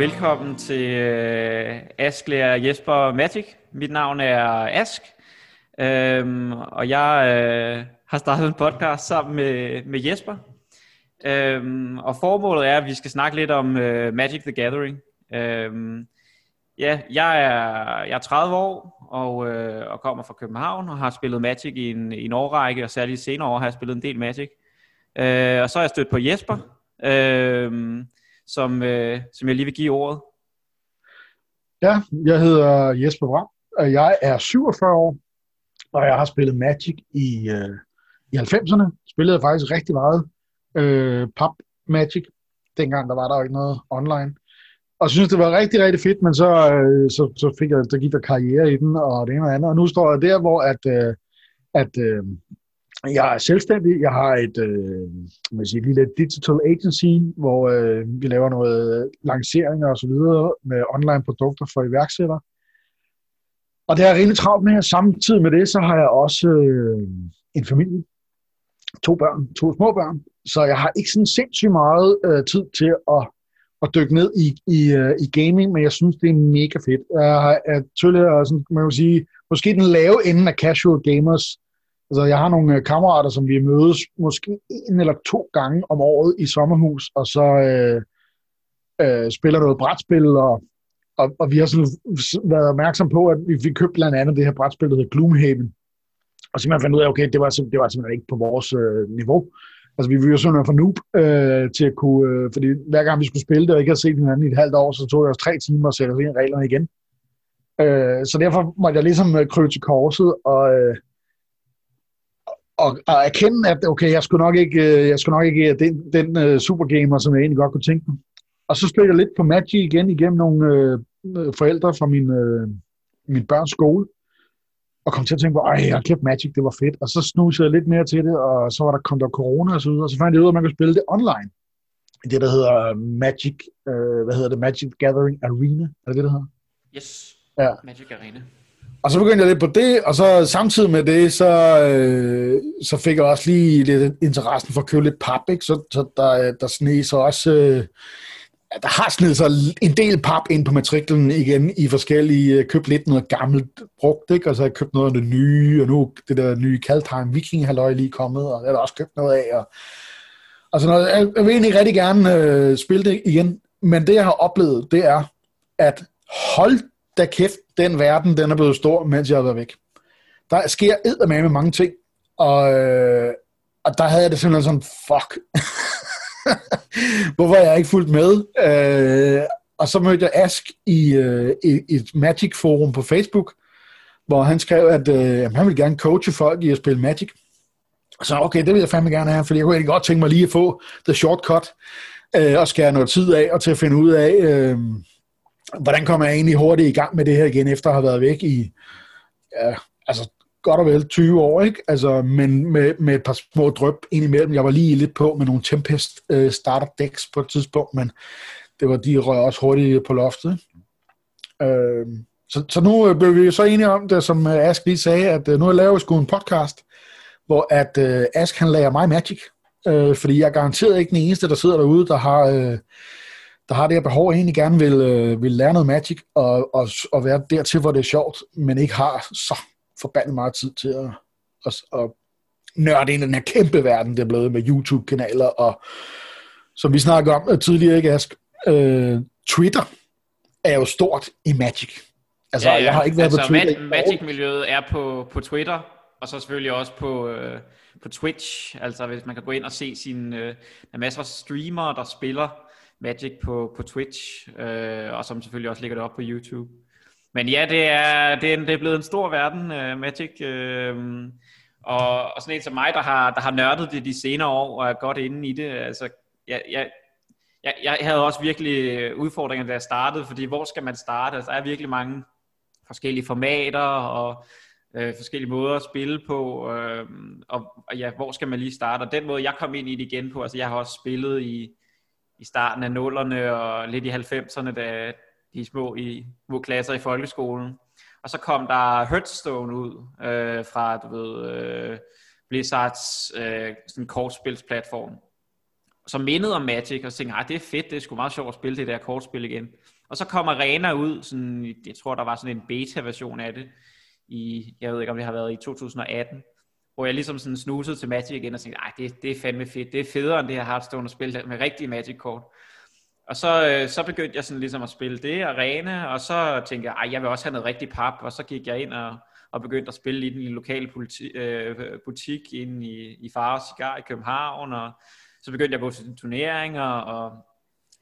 velkommen til øh, Ask Jesper Magic. Mit navn er Ask, øhm, og jeg øh, har startet en podcast sammen med, med Jesper. Øhm, og formålet er, at vi skal snakke lidt om øh, Magic the Gathering. Øhm, ja, jeg er, jeg er 30 år og, øh, og kommer fra København og har spillet Magic i en, i en årrække, og særligt senere år har jeg spillet en del Magic. Øh, og så er jeg stødt på Jesper, øh, som, øh, som jeg lige vil give ordet. Ja, jeg hedder Jesper Bram, og jeg er 47 år, og jeg har spillet Magic i, øh, i 90'erne. Spillede jeg faktisk rigtig meget øh, pub Magic. Dengang der var der jo ikke noget online. Og synes, det var rigtig, rigtig fedt, men så, øh, så, så fik jeg, der gik der karriere i den, og det ene og andet. Og nu står jeg der, hvor at, øh, at øh, jeg er selvstændig. Jeg har et øh, man siger, lille digital agency, hvor øh, vi laver noget lanceringer og så videre med online produkter for iværksættere. Og det er jeg rimelig travlt med. Samtidig med det, så har jeg også øh, en familie. To børn, to små børn. Så jeg har ikke sådan sindssygt meget øh, tid til at, at dykke ned i, i, øh, i gaming, men jeg synes, det er mega fedt. Jeg er, er tidligere, sådan, man vil sige, måske den lave ende af casual gamers, Altså, jeg har nogle øh, kammerater, som vi mødes måske en eller to gange om året i sommerhus, og så øh, øh, spiller noget brætspil, og, og, og vi har sådan været opmærksom på, at vi fik købt blandt andet det her brætspil, der hedder Gloomhaven. Og simpelthen fandt ud af, okay, det var, det var simpelthen ikke på vores øh, niveau. Altså, vi var jo simpelthen for noob øh, til at kunne... Øh, fordi hver gang vi skulle spille det, og ikke havde set hinanden i et halvt år, så tog det os tre timer at sætte os ind i reglerne igen. Øh, så derfor måtte jeg ligesom øh, krybe til korset, og... Øh, og, og erkende, at okay, jeg skulle nok ikke, øh, jeg skulle nok ikke den, den uh, supergamer, som jeg egentlig godt kunne tænke mig. Og så spillede jeg lidt på Magic igen igennem nogle uh, forældre fra min, uh, min børns skole, og kom til at tænke på, ej, jeg købt Magic, det var fedt. Og så snusede jeg lidt mere til det, og så var der, kom der corona og så videre, og så fandt jeg ud af, at man kunne spille det online. Det, der hedder Magic, uh, hvad hedder det, Magic Gathering Arena, er det det, der hedder? Yes, ja. Magic Arena. Og så begyndte jeg lidt på det, og så samtidig med det, så, øh, så fik jeg også lige lidt interessen for at købe lidt pap, ikke? Så, så der, der sneg så også... Øh, der har snedet sig en del pap ind på matriklen igen i forskellige, øh, købt lidt noget gammelt brugt, ikke? og så har jeg købt noget af det nye, og nu det der nye Kaldheim Viking halløj lige kommet, og det har jeg også købt noget af, og, og sådan noget. Jeg, jeg vil egentlig rigtig gerne øh, spille det igen, men det jeg har oplevet, det er, at hold da kæft, den verden, den er blevet stor, mens jeg har været væk. Der sker med mange ting, og, øh, og der havde jeg det simpelthen sådan, fuck. Hvorfor er jeg ikke fulgt med? Øh, og så mødte jeg Ask i, øh, i, i et Magic forum på Facebook, hvor han skrev, at øh, han ville gerne coache folk i at spille Magic. Så okay, det vil jeg fandme gerne have, for jeg kunne egentlig godt tænke mig lige at få the shortcut, øh, og skære noget tid af, og til at finde ud af, øh, hvordan kommer jeg egentlig hurtigt i gang med det her igen, efter at have været væk i, ja, altså godt og vel 20 år, ikke? Altså, men med, med et par små drøb indimellem. Jeg var lige lidt på med nogle Tempest øh, starter decks på et tidspunkt, men det var, de røg også hurtigt på loftet. Øh, så, så nu øh, blev vi så enige om det, som øh, Ask lige sagde, at øh, nu har jeg lavet sgu en podcast, hvor at øh, Ask han lærer mig Magic, øh, fordi jeg er garanteret ikke den eneste, der sidder derude, der har... Øh, der har det her behov, egentlig gerne vil, øh, vil lære noget Magic, og, og, og være dertil, hvor det er sjovt, men ikke har så forbandet meget tid til at, at, at nørde ind i den her kæmpe verden, det er blevet med YouTube-kanaler, og som vi snakkede om øh, tidligere, ikke Ask, øh, Twitter er jo stort i Magic. Altså, ja, ja. jeg har ikke været altså, på Twitter. Magic-miljøet er på, på Twitter, og så selvfølgelig også på, øh, på Twitch, altså hvis man kan gå ind og se sine, øh, der er masser af streamere, der spiller Magic på, på Twitch, øh, og som selvfølgelig også ligger det op på YouTube. Men ja, det er, det er, det er blevet en stor verden, øh, Magic. Øh, og, og sådan en som mig, der har, der har nørdet det de senere år, og er godt inde i det. Altså, jeg, jeg, jeg, jeg havde også virkelig øh, udfordringer, da jeg startede, fordi hvor skal man starte? Altså, der er virkelig mange forskellige formater, og øh, forskellige måder at spille på, øh, og, og ja, hvor skal man lige starte? Og den måde, jeg kom ind i det igen på, altså jeg har også spillet i, i starten af nullerne og lidt i 90'erne, da de små i små klasser i folkeskolen. Og så kom der Hearthstone ud øh, fra, du ved, øh, Blizzards øh, sådan kortspilsplatform, som mindede om Magic, og så tænkte, det er fedt, det er sgu meget sjovt at spille det der kortspil igen. Og så kom Arena ud, sådan, jeg tror, der var sådan en beta-version af det, i, jeg ved ikke, om det har været i 2018, hvor jeg ligesom sådan snusede til Magic igen og tænkte, nej, det, det er fandme fedt, det er federe end det her Hearthstone at spille med rigtige Magic-kort. Og så, øh, så begyndte jeg sådan ligesom at spille det, Arena, og så tænkte jeg, ej, jeg vil også have noget rigtig pap, og så gik jeg ind og, og begyndte at spille i den lokale politi, øh, butik inde i, i Fare Cigar i København, og så begyndte jeg at gå til turneringer, og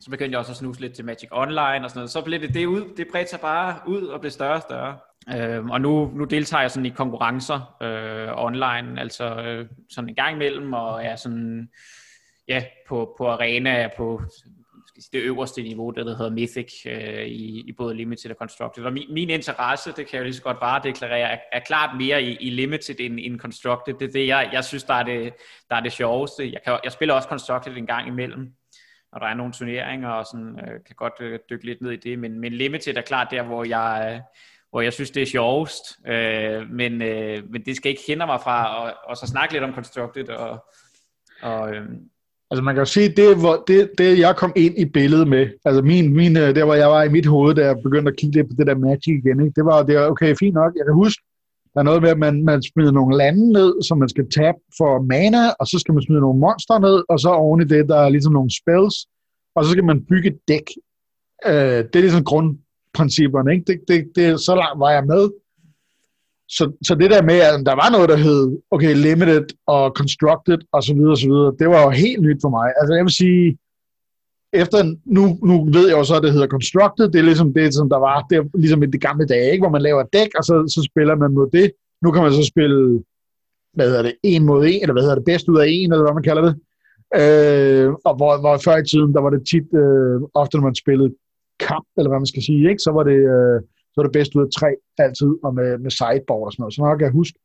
så begyndte jeg også at snuse lidt til Magic Online og sådan noget. Så blev det det ud, det bredte sig bare ud og blev større og større. Øh, og nu, nu deltager jeg sådan i konkurrencer øh, online, altså øh, sådan en gang imellem, og er sådan, ja, på, på arena, på det øverste niveau, det der hedder Mythic, øh, i, i både Limited og Constructed. Og min, min interesse, det kan jeg jo lige så godt bare deklarere, er, er klart mere i, i Limited end, end Constructed. Det er det, jeg, jeg synes, der er det, der er det sjoveste. Jeg, kan, jeg spiller også Constructed en gang imellem, og der er nogle turneringer, og sådan, øh, kan godt øh, dykke lidt ned i det, men, men Limited er klart der, hvor jeg... Øh, hvor jeg synes, det er sjovest, øh, men, øh, men det skal ikke hindre mig fra at, og så snakke lidt om Constructed, og, og øh, Altså man kan jo sige, det, hvor, det, det jeg kom ind i billedet med, altså min, min, øh, der hvor jeg var i mit hoved, da jeg begyndte at kigge lidt på det der Magic igen, ikke? det var, det var okay, fint nok, jeg kan huske, der er noget med, at man, man smider nogle lande ned, som man skal tabe for mana, og så skal man smide nogle monster ned, og så oven i det, der er ligesom nogle spells, og så skal man bygge et dæk. Øh, det er ligesom grundprincipperne, ikke? Det, det, det, så langt var jeg med. Så, så det der med, at der var noget, der hed, okay, limited og constructed og så videre, og så videre, det var jo helt nyt for mig. Altså jeg vil sige, efter, nu, nu ved jeg jo så, at det hedder constructed, det er ligesom det, som der var, det er ligesom i de gamle dage, ikke? hvor man laver et dæk, og så, så spiller man mod det. Nu kan man så spille, hvad hedder det, en mod en, eller hvad hedder det, bedst ud af en, eller hvad man kalder det. Øh, og hvor, hvor før i tiden, der var det tit, øh, ofte når man spillede kamp, eller hvad man skal sige, ikke? så var det, øh, så var det bedst ud af tre altid, og med, med sideboard og sådan noget. Så nok kan jeg huske.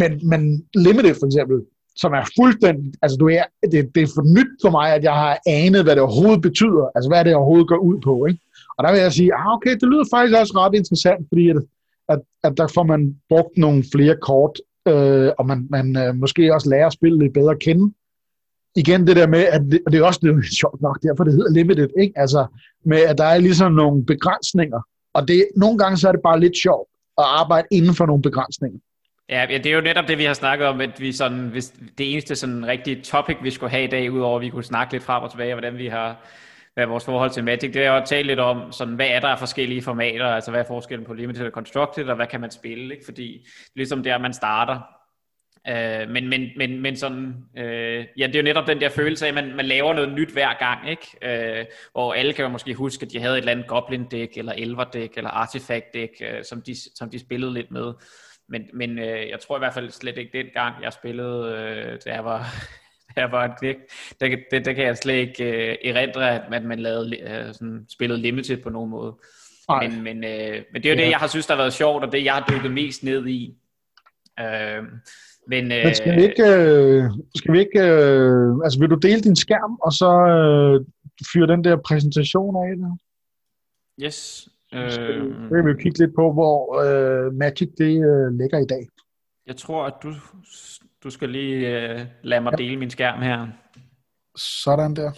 Men, men Limited for eksempel, som er fuldstændig, altså du er, det, det er for nyt for mig, at jeg har anet, hvad det overhovedet betyder, altså hvad det overhovedet går ud på, ikke? Og der vil jeg sige, ah, okay, det lyder faktisk også ret interessant, fordi at, at, at der får man brugt nogle flere kort, øh, og man, man øh, måske også lærer at spille lidt bedre at kende. Igen det der med, at det, og det er også det er sjovt nok, derfor det hedder limited, ikke? Altså med, at der er ligesom nogle begrænsninger, og det, nogle gange så er det bare lidt sjovt at arbejde inden for nogle begrænsninger. Ja, ja, det er jo netop det, vi har snakket om, at vi sådan, hvis det eneste sådan rigtige topic, vi skulle have i dag, udover at vi kunne snakke lidt frem og tilbage, hvordan vi har, hvad vores forhold til Magic, det er jo at tale lidt om, sådan, hvad er der af forskellige formater, altså hvad er forskellen på Limited og Constructed, og hvad kan man spille, ikke? fordi ligesom der, man starter, Øh, men, men, men, men sådan, øh, ja, det er jo netop den der følelse af, at man, man laver noget nyt hver gang, ikke? Øh, hvor alle kan jo måske huske, at de havde et eller andet Goblin-dæk, eller Elver-dæk, eller Artifact-dæk, øh, som, de, som de spillede lidt med. Men, men øh, jeg tror i hvert fald slet ikke den gang, jeg spillede, øh, da jeg var, jeg var et knæk, der, der, der kan jeg slet ikke øh, erindre, at man, man lavede, øh, sådan, spillede limited på nogen måde. Men, men, øh, men det er jo ja. det, jeg har synes, der har været sjovt, og det, jeg har dykket mest ned i. Øh, men, øh, Men skal vi ikke, øh, skal vi ikke øh, altså vil du dele din skærm, og så øh, fyre den der præsentation af der? Yes. Øh, så kan vi jo kigge lidt på, hvor øh, Magic det øh, ligger i dag. Jeg tror, at du, du skal lige øh, lade mig ja. dele min skærm her. Sådan der.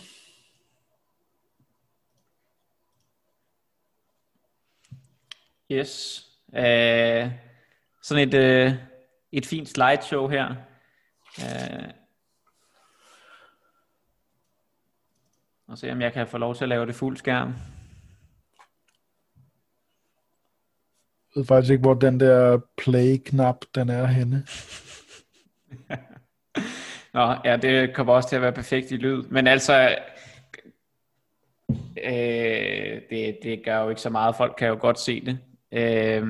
Yes. Øh, sådan et... Øh, et fint slideshow her. Uh, og se om jeg kan få lov til at lave det fuld skærm. Jeg ved faktisk ikke, hvor den der play-knap, den er henne. Nå, ja, det kommer også til at være perfekt i lyd. Men altså, øh, det, det gør jo ikke så meget. Folk kan jo godt se det. Øh,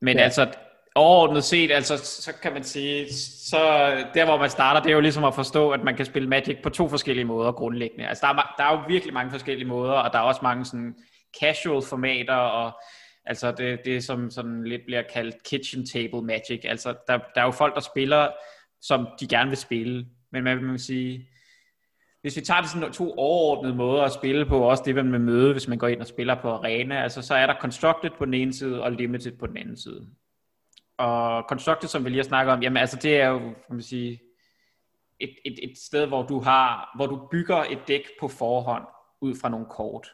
men ja. altså, overordnet set, altså, så kan man sige, så der hvor man starter, det er jo ligesom at forstå, at man kan spille Magic på to forskellige måder grundlæggende. Altså, der er, der er jo virkelig mange forskellige måder, og der er også mange sådan casual formater, og altså det, det som sådan lidt bliver kaldt kitchen table magic. Altså, der, der er jo folk, der spiller, som de gerne vil spille, men man vil sige, hvis vi tager det sådan to overordnede måder at spille på, også det, man vil møde, hvis man går ind og spiller på arena, altså så er der constructed på den ene side, og limited på den anden side. Og Constructed, som vi lige har snakket om, jamen altså det er jo, kan man sige, et, et, et sted, hvor du, har, hvor du bygger et dæk på forhånd ud fra nogle kort.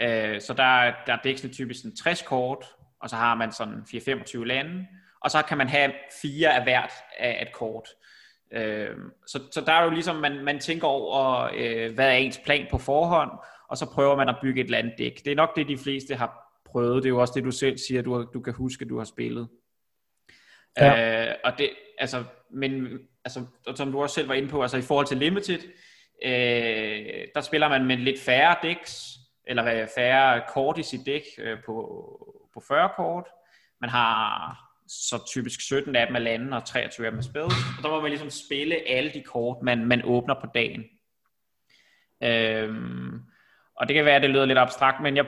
Øh, så der, der er dæksene typisk sådan 60 kort, og så har man sådan 4-25 lande, og så kan man have fire af hvert af et kort. Øh, så, så der er jo ligesom, man, man tænker over, øh, hvad er ens plan på forhånd, og så prøver man at bygge et landdæk. Det er nok det, de fleste har prøvet. Det er jo også det, du selv siger, du, du kan huske, du har spillet. Ja. Øh, og det, altså, men altså, som du også selv var inde på, altså i forhold til Limited, øh, der spiller man med lidt færre decks, eller øh, færre kort i sit dæk øh, på, på 40 kort. Man har så typisk 17 af dem er lande og 23 af dem er spells. Og der må man ligesom spille alle de kort, man, man åbner på dagen. Øhm, og det kan være, at det lyder lidt abstrakt, men jeg,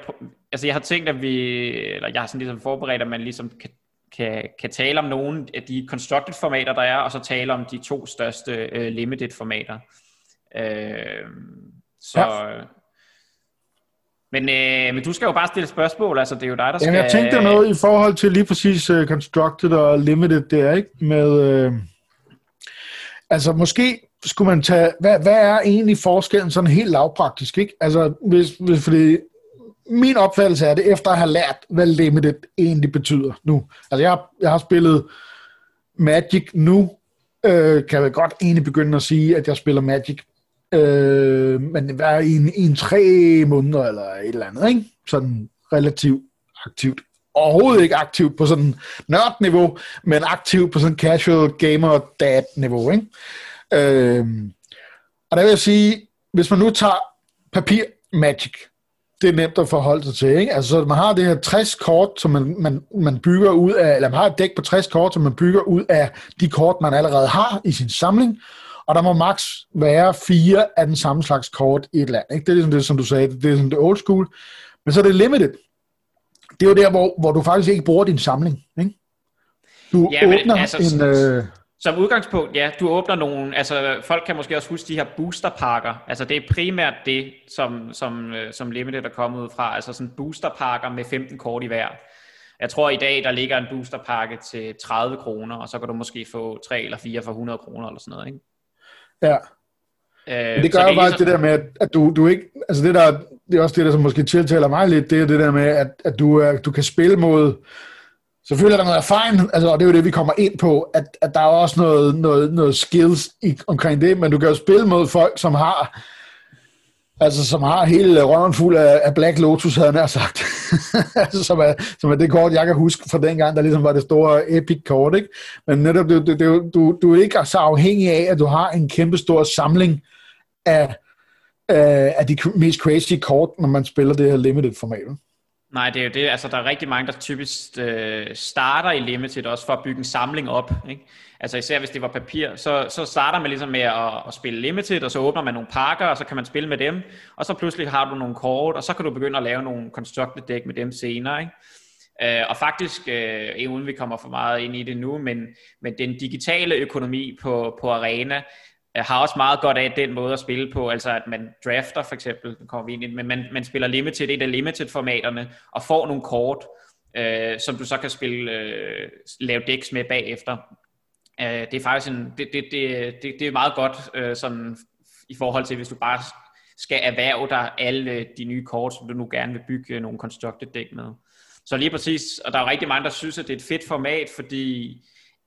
altså jeg har tænkt, at vi, eller jeg har sådan ligesom forberedt, at man ligesom kan, kan, kan tale om nogle af de constructed formater, der er, og så tale om de to største uh, limited formater. Uh, så, ja. Men, øh, men du skal jo bare stille spørgsmål, altså det er jo dig, der skal... Jamen, jeg tænkte noget i forhold til lige præcis uh, Constructed og Limited der, ikke? Med, uh, altså måske skulle man tage... Hvad, hvad er egentlig forskellen sådan helt lavpraktisk, ikke? Altså, hvis, hvis, fordi min opfattelse er det, efter at have lært, hvad Limited egentlig betyder nu. Altså, jeg, jeg har spillet Magic nu, øh, kan jeg godt egentlig begynde at sige, at jeg spiller Magic Øh, men hvad i en, i en tre måneder eller et eller andet, ikke? Sådan relativt aktivt. Overhovedet ikke aktivt på sådan nørd-niveau, men aktivt på sådan casual gamer dad niveau, ikke? Øh, og der vil jeg sige, hvis man nu tager papir Magic, det er nemt at forholde sig til. Ikke? Altså, så man har det her 60 kort, som man, man, man bygger ud af, eller man har et dæk på 60 kort, som man bygger ud af de kort, man allerede har i sin samling, og der må maks være fire af den samme slags kort i et land. Ikke? Det er ligesom det, som du sagde, det er sådan det old school. Men så er det limited. Det er jo der, hvor, hvor du faktisk ikke bruger din samling. Ikke? Du ja, åbner men, altså, en... Øh... Som udgangspunkt, ja, du åbner nogle, altså folk kan måske også huske de her boosterpakker, altså det er primært det, som, som, øh, som Limited er kommet ud fra, altså sådan boosterpakker med 15 kort i hver. Jeg tror i dag, der ligger en boosterpakke til 30 kroner, og så kan du måske få 3 eller 4 for 100 kroner eller sådan noget, ikke? Ja. Øh, det gør jo bare ligesom... det der med, at du, du ikke, altså det der, det er også det, der som måske tiltaler mig lidt, det er det der med, at, at du, er, du kan spille mod, selvfølgelig er der noget erfaring, altså, og det er jo det, vi kommer ind på, at, at der er også noget, noget, noget skills i, omkring det, men du kan jo spille mod folk, som har, altså som har hele røven fuld af, af Black Lotus, havde jeg sagt. altså, som, er, som er det kort, jeg kan huske fra dengang, der ligesom var det store epic kort, ikke? Men netop, du, du, du, du er ikke så afhængig af, at du har en kæmpe stor samling af, af, af de mest crazy kort, når man spiller det her limited format. Nej, det er jo det. Altså, der er rigtig mange, der typisk øh, starter i Limited også for at bygge en samling op. Ikke? Altså især hvis det var papir, så, så starter man ligesom med at, at spille Limited, og så åbner man nogle pakker, og så kan man spille med dem, og så pludselig har du nogle kort, og så kan du begynde at lave nogle constructed deck med dem senere. Ikke? Øh, og faktisk, øh, uden vi kommer for meget ind i det nu, men, men den digitale økonomi på, på Arena, Øh, har også meget godt af den måde at spille på, altså at man drafter for eksempel, kommer vi ind i, men man, man spiller limited, et af limited formaterne, og får nogle kort, øh, som du så kan spille, øh, lave decks med bagefter. Øh, det er faktisk en, det, det, det, det, det er meget godt øh, sådan, i forhold til, hvis du bare skal erhverve dig alle de nye kort, som du nu gerne vil bygge nogle constructed deck med. Så lige præcis, og der er rigtig mange, der synes, at det er et fedt format, fordi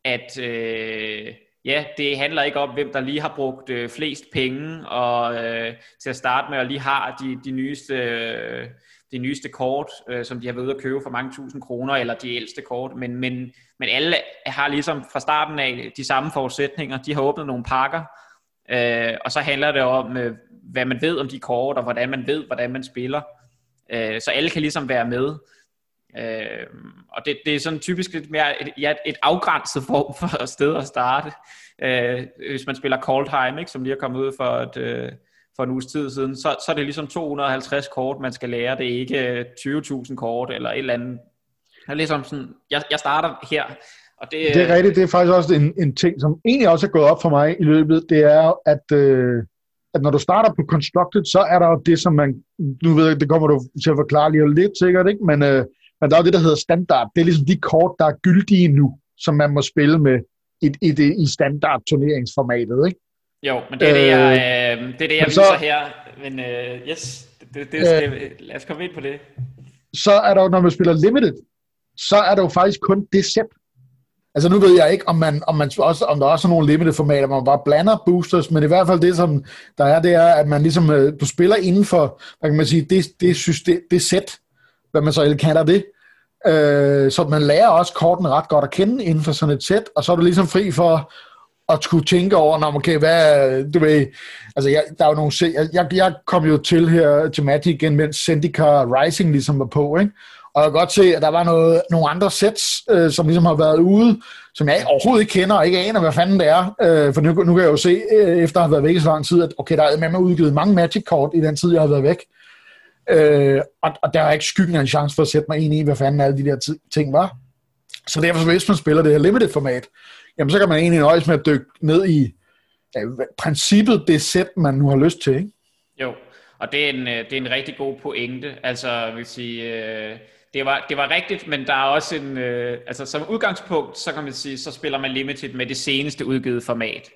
at øh, ja, det handler ikke om, hvem der lige har brugt øh, flest penge og øh, til at starte med, og lige har de, de nyeste... Øh, de nyeste kort, øh, som de har været ude at købe for mange tusind kroner, eller de ældste kort, men, men, men alle har ligesom fra starten af de samme forudsætninger. De har åbnet nogle pakker, øh, og så handler det om, øh, hvad man ved om de kort, og hvordan man ved, hvordan man spiller. Øh, så alle kan ligesom være med. Øh, og det, det er sådan typisk lidt mere et, ja, et afgrænset form for sted at starte. Øh, hvis man spiller Coldheim, ikke, som lige er kommet ud for, et, øh, for en uges tid siden, så, så er det ligesom 250 kort, man skal lære. Det er ikke 20.000 kort eller et eller andet. Det er ligesom sådan, jeg, jeg starter her. Og det, det er rigtigt, det er faktisk også en, en ting, som egentlig også er gået op for mig i løbet, det er, at, øh, at når du starter på Constructed, så er der jo det, som man, nu ved jeg, det kommer du til at forklare lige lidt sikkert, ikke? men øh, men der er jo det, der hedder standard. Det er ligesom de kort, der er gyldige nu, som man må spille med i, i, det, i standard turneringsformatet. Ikke? Jo, men det er det, jeg, øh, det, er det, jeg viser så, her. Men uh, yes, det, det skal, øh, lad os komme ind på det. Så er der jo, når man spiller Limited, så er der jo faktisk kun det sæt. Altså nu ved jeg ikke, om, man, om, man også, om der også er nogle limited formater, hvor man bare blander boosters, men i hvert fald det, som der er, det er, at man ligesom, øh, du spiller inden for, hvad kan man sige, det, det, system, det sæt, hvad man så kalder det, øh, så man lærer også korten ret godt at kende inden for sådan et sæt, og så er du ligesom fri for at skulle tænke over, når okay, hvad, du ved, altså jeg, der er jo nogle, jeg, jeg kom jo til her til Magic igen, mens Zendikar Rising ligesom var på, ikke? Og jeg kan godt se, at der var noget, nogle andre sets, øh, som ligesom har været ude, som jeg overhovedet ikke kender, og ikke aner, hvad fanden det er. Øh, for nu, nu kan jeg jo se, øh, efter at have været væk i så lang tid, at okay, der er med mig udgivet mange Magic-kort i den tid, jeg har været væk. Øh, og, og der er ikke skyggen af en chance for at sætte mig ind i, hvad fanden alle de der ting var. Så derfor, hvis man spiller det her limited-format, jamen så kan man egentlig nøjes med at dykke ned i ja, princippet, det sæt, man nu har lyst til, ikke? Jo, og det er en, øh, det er en rigtig god pointe. Altså, jeg vil sige, øh, det, var, det var rigtigt, men der er også en, øh, altså som udgangspunkt, så kan man sige, så spiller man Limited med det seneste udgivet format.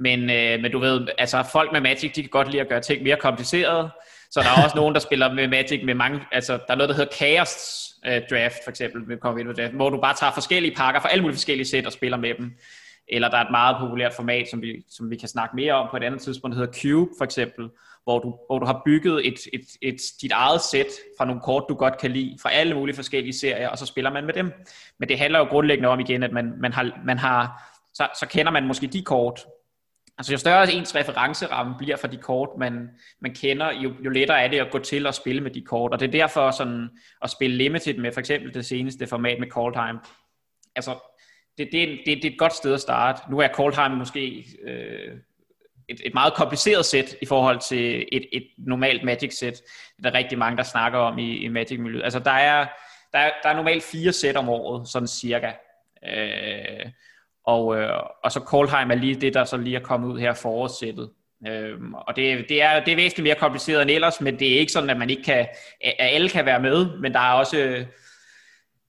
Men, men du ved, altså folk med Magic, de kan godt lide at gøre ting mere komplicerede, så der er også nogen, der spiller med Magic med mange, altså der er noget, der hedder Chaos øh, Draft, for eksempel, med draft, hvor du bare tager forskellige pakker fra alle mulige forskellige sæt og spiller med dem. Eller der er et meget populært format, som vi, som vi kan snakke mere om på et andet tidspunkt, der hedder Cube, for eksempel, hvor du, hvor du har bygget et, et, et, dit eget sæt fra nogle kort, du godt kan lide, fra alle mulige forskellige serier, og så spiller man med dem. Men det handler jo grundlæggende om igen, at man, man har, man har så, så kender man måske de kort, Altså jo større ens referenceramme bliver for de kort, man, man kender, jo, jo lettere er det at gå til at spille med de kort. Og det er derfor sådan at spille limited med for eksempel det seneste format med call time. Altså det, det, det, det er et godt sted at starte. Nu er call time måske øh, et, et meget kompliceret sæt i forhold til et, et normalt Magic-sæt. Det er der rigtig mange, der snakker om i, i Magic-miljøet. Altså der er, der, er, der er normalt fire sæt om året, sådan cirka. Øh, og, øh, og så Koldheim er lige det, der så lige er kommet ud her forårssættet. Øhm, og det, det, er, det er væsentligt mere kompliceret end ellers, men det er ikke sådan, at man ikke kan, at alle kan være med, men der er også,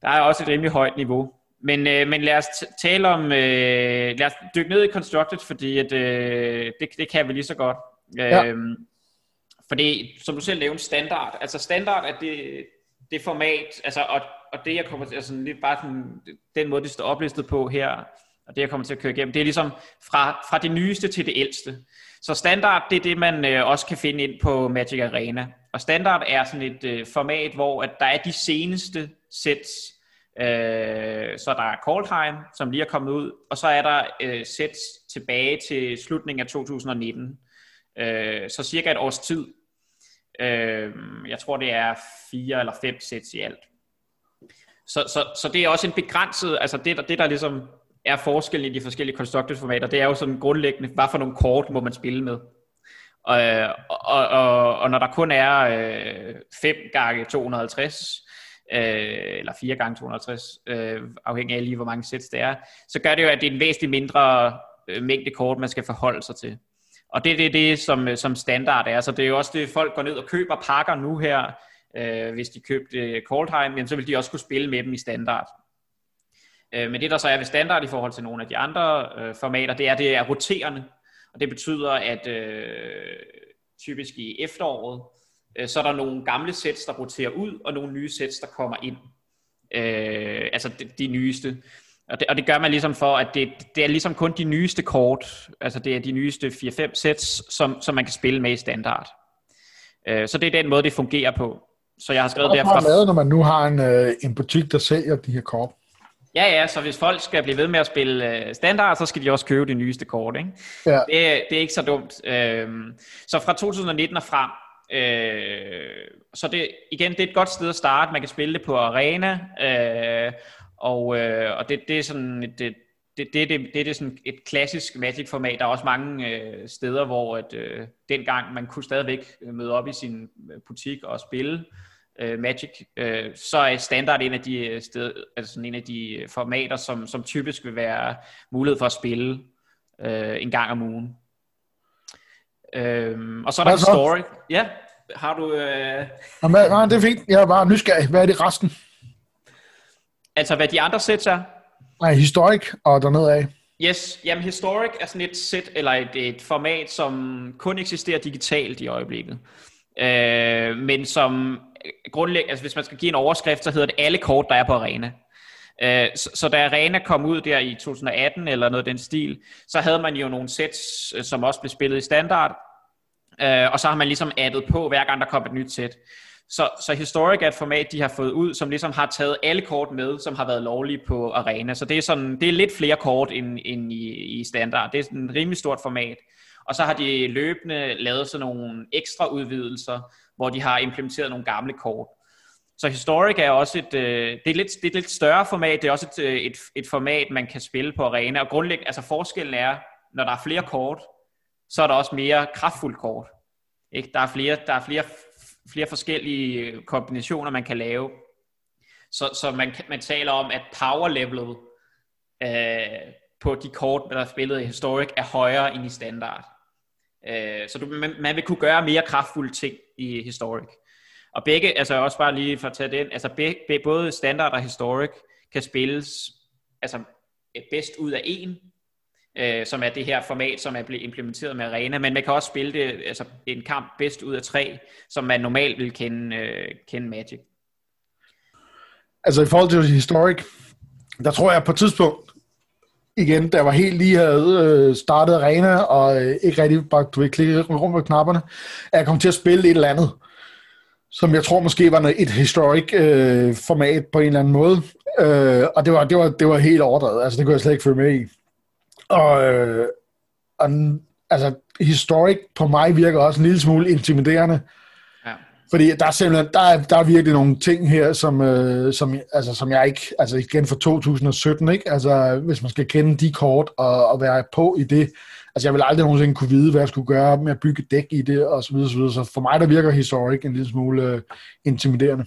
der er også et rimelig højt niveau. Men, øh, men lad os tale om, øh, lad os dykke ned i Constructed, fordi at, øh, det, det kan vi lige så godt. Ja. Øhm, fordi, som du selv nævnte, standard. Altså standard er det, det format, altså, og, og det jeg kommer til, altså lidt bare sådan, den måde, det står oplistet på her, og det jeg kommer til at køre igennem, det er ligesom fra, fra det nyeste til det ældste. Så standard, det er det, man øh, også kan finde ind på Magic Arena. Og standard er sådan et øh, format, hvor at der er de seneste sets, øh, så der er Kaldheim, som lige er kommet ud, og så er der øh, sets tilbage til slutningen af 2019. Øh, så cirka et års tid. Øh, jeg tror, det er fire eller fem sets i alt. Så, så, så det er også en begrænset, altså det, det der ligesom er forskellen i de forskellige constructed formater, det er jo sådan grundlæggende, hvad for nogle kort må man spille med. Og, og, og, og når der kun er øh, 5 gange 250, øh, eller 4 gange 250, øh, afhængig af lige hvor mange sæt det er, så gør det jo, at det er en væsentlig mindre øh, mængde kort, man skal forholde sig til. Og det er det, det som, øh, som standard er. Så det er jo også det, folk går ned og køber pakker nu her, øh, hvis de købte øh, Coldheim, Coldheim, så vil de også kunne spille med dem i standard. Øh, men det der så er ved standard i forhold til nogle af de andre øh, formater, det er, det er roterende. Og det betyder, at øh, typisk i efteråret, øh, så er der nogle gamle sæt, der roterer ud, og nogle nye sæt, der kommer ind. Øh, altså de, de nyeste. Og det, og det gør man ligesom for, at det, det er ligesom kun de nyeste kort, altså det er de nyeste 4-5 sæt, som, som man kan spille med i standard. Øh, så det er den måde, det fungerer på. Så jeg har skrevet derfra... Det er lavet, når man nu har en, øh, en butik, der sælger de her kort. Ja, ja, så hvis folk skal blive ved med at spille øh, standard, så skal de også købe de nyeste kort, ikke? Ja. Det, det er ikke så dumt. Øhm, så fra 2019 og frem, øh, så det, igen, det er et godt sted at starte. Man kan spille det på arena, øh, og, og det, det er sådan et, det, det, det, det, det er sådan et klassisk Magic-format. Der er også mange øh, steder, hvor at, øh, dengang man kunne stadigvæk møde op i sin butik og spille øh, Magic, øh, så er standard en af de øh, sted, altså sådan en af de øh, formater, som, som typisk vil være mulighed for at spille øh, en gang om ugen. Øh, og så er der Historic. Ja, har du... Øh... Jamen, nej, det er fint. Jeg er bare nysgerrig. Hvad er det resten? Altså, hvad de andre sæt er? Nej, Historic og dernede af. Yes, jamen Historic er sådan et sæt, eller et, et format, som kun eksisterer digitalt i øjeblikket. Øh, men som øh, grundlæggende, altså hvis man skal give en overskrift, så hedder det alle kort, der er på arena. Øh, så, så da Arena kom ud der i 2018 eller noget af den stil, så havde man jo nogle sets, øh, som også blev spillet i standard, og så har man ligesom addet på, hver gang der kom et nyt sæt. Så, så Historic er et format, de har fået ud, som ligesom har taget alle kort med, som har været lovlige på Arena. Så det er, sådan, det er lidt flere kort end, end i, i standard. Det er sådan et rimelig stort format. Og så har de løbende lavet sådan nogle ekstra udvidelser, hvor de har implementeret nogle gamle kort. Så Historic er også et, øh, det er lidt, det er et lidt større format, det er også et, øh, et, et format, man kan spille på arena, og grundlæggende, altså forskellen er, når der er flere kort, så er der også mere kraftfuldt kort. Ikke? Der er flere, der er flere, flere forskellige øh, kombinationer, man kan lave. Så, så man, man taler om, at power levelet øh, på de kort, der er spillet i Historic, er højere end i standard. Øh, så du, man, man vil kunne gøre mere kraftfulde ting i Historic. Og begge, altså også bare lige for at tage den, altså be, både standard og historic kan spilles altså øh, bedst ud af en, øh, som er det her format, som er blevet implementeret med Arena, men man kan også spille det, altså en kamp bedst ud af tre, som man normalt vil kende, øh, kende Magic. Altså i forhold til historic, der tror jeg på et tidspunkt, igen, der var helt lige havde øh, startet arena, og øh, ikke rigtig bare, du ved, klikket rundt med knapperne, at jeg kom til at spille et eller andet som jeg tror måske var et historic øh, format på en eller anden måde. Øh, og det var, det, var, det var helt overdrevet. Altså, det kunne jeg slet ikke følge med i. Og, øh, og altså, historic på mig virker også en lille smule intimiderende. Fordi der er simpelthen, der er, der er virkelig nogle ting her, som, øh, som, altså, som jeg ikke, altså igen for 2017, ikke? Altså, hvis man skal kende de kort og, og være på i det, altså jeg vil aldrig nogensinde kunne vide, hvad jeg skulle gøre med at bygge dæk i det, og så videre, så videre. Så for mig, der virker historik en lille smule øh, intimiderende.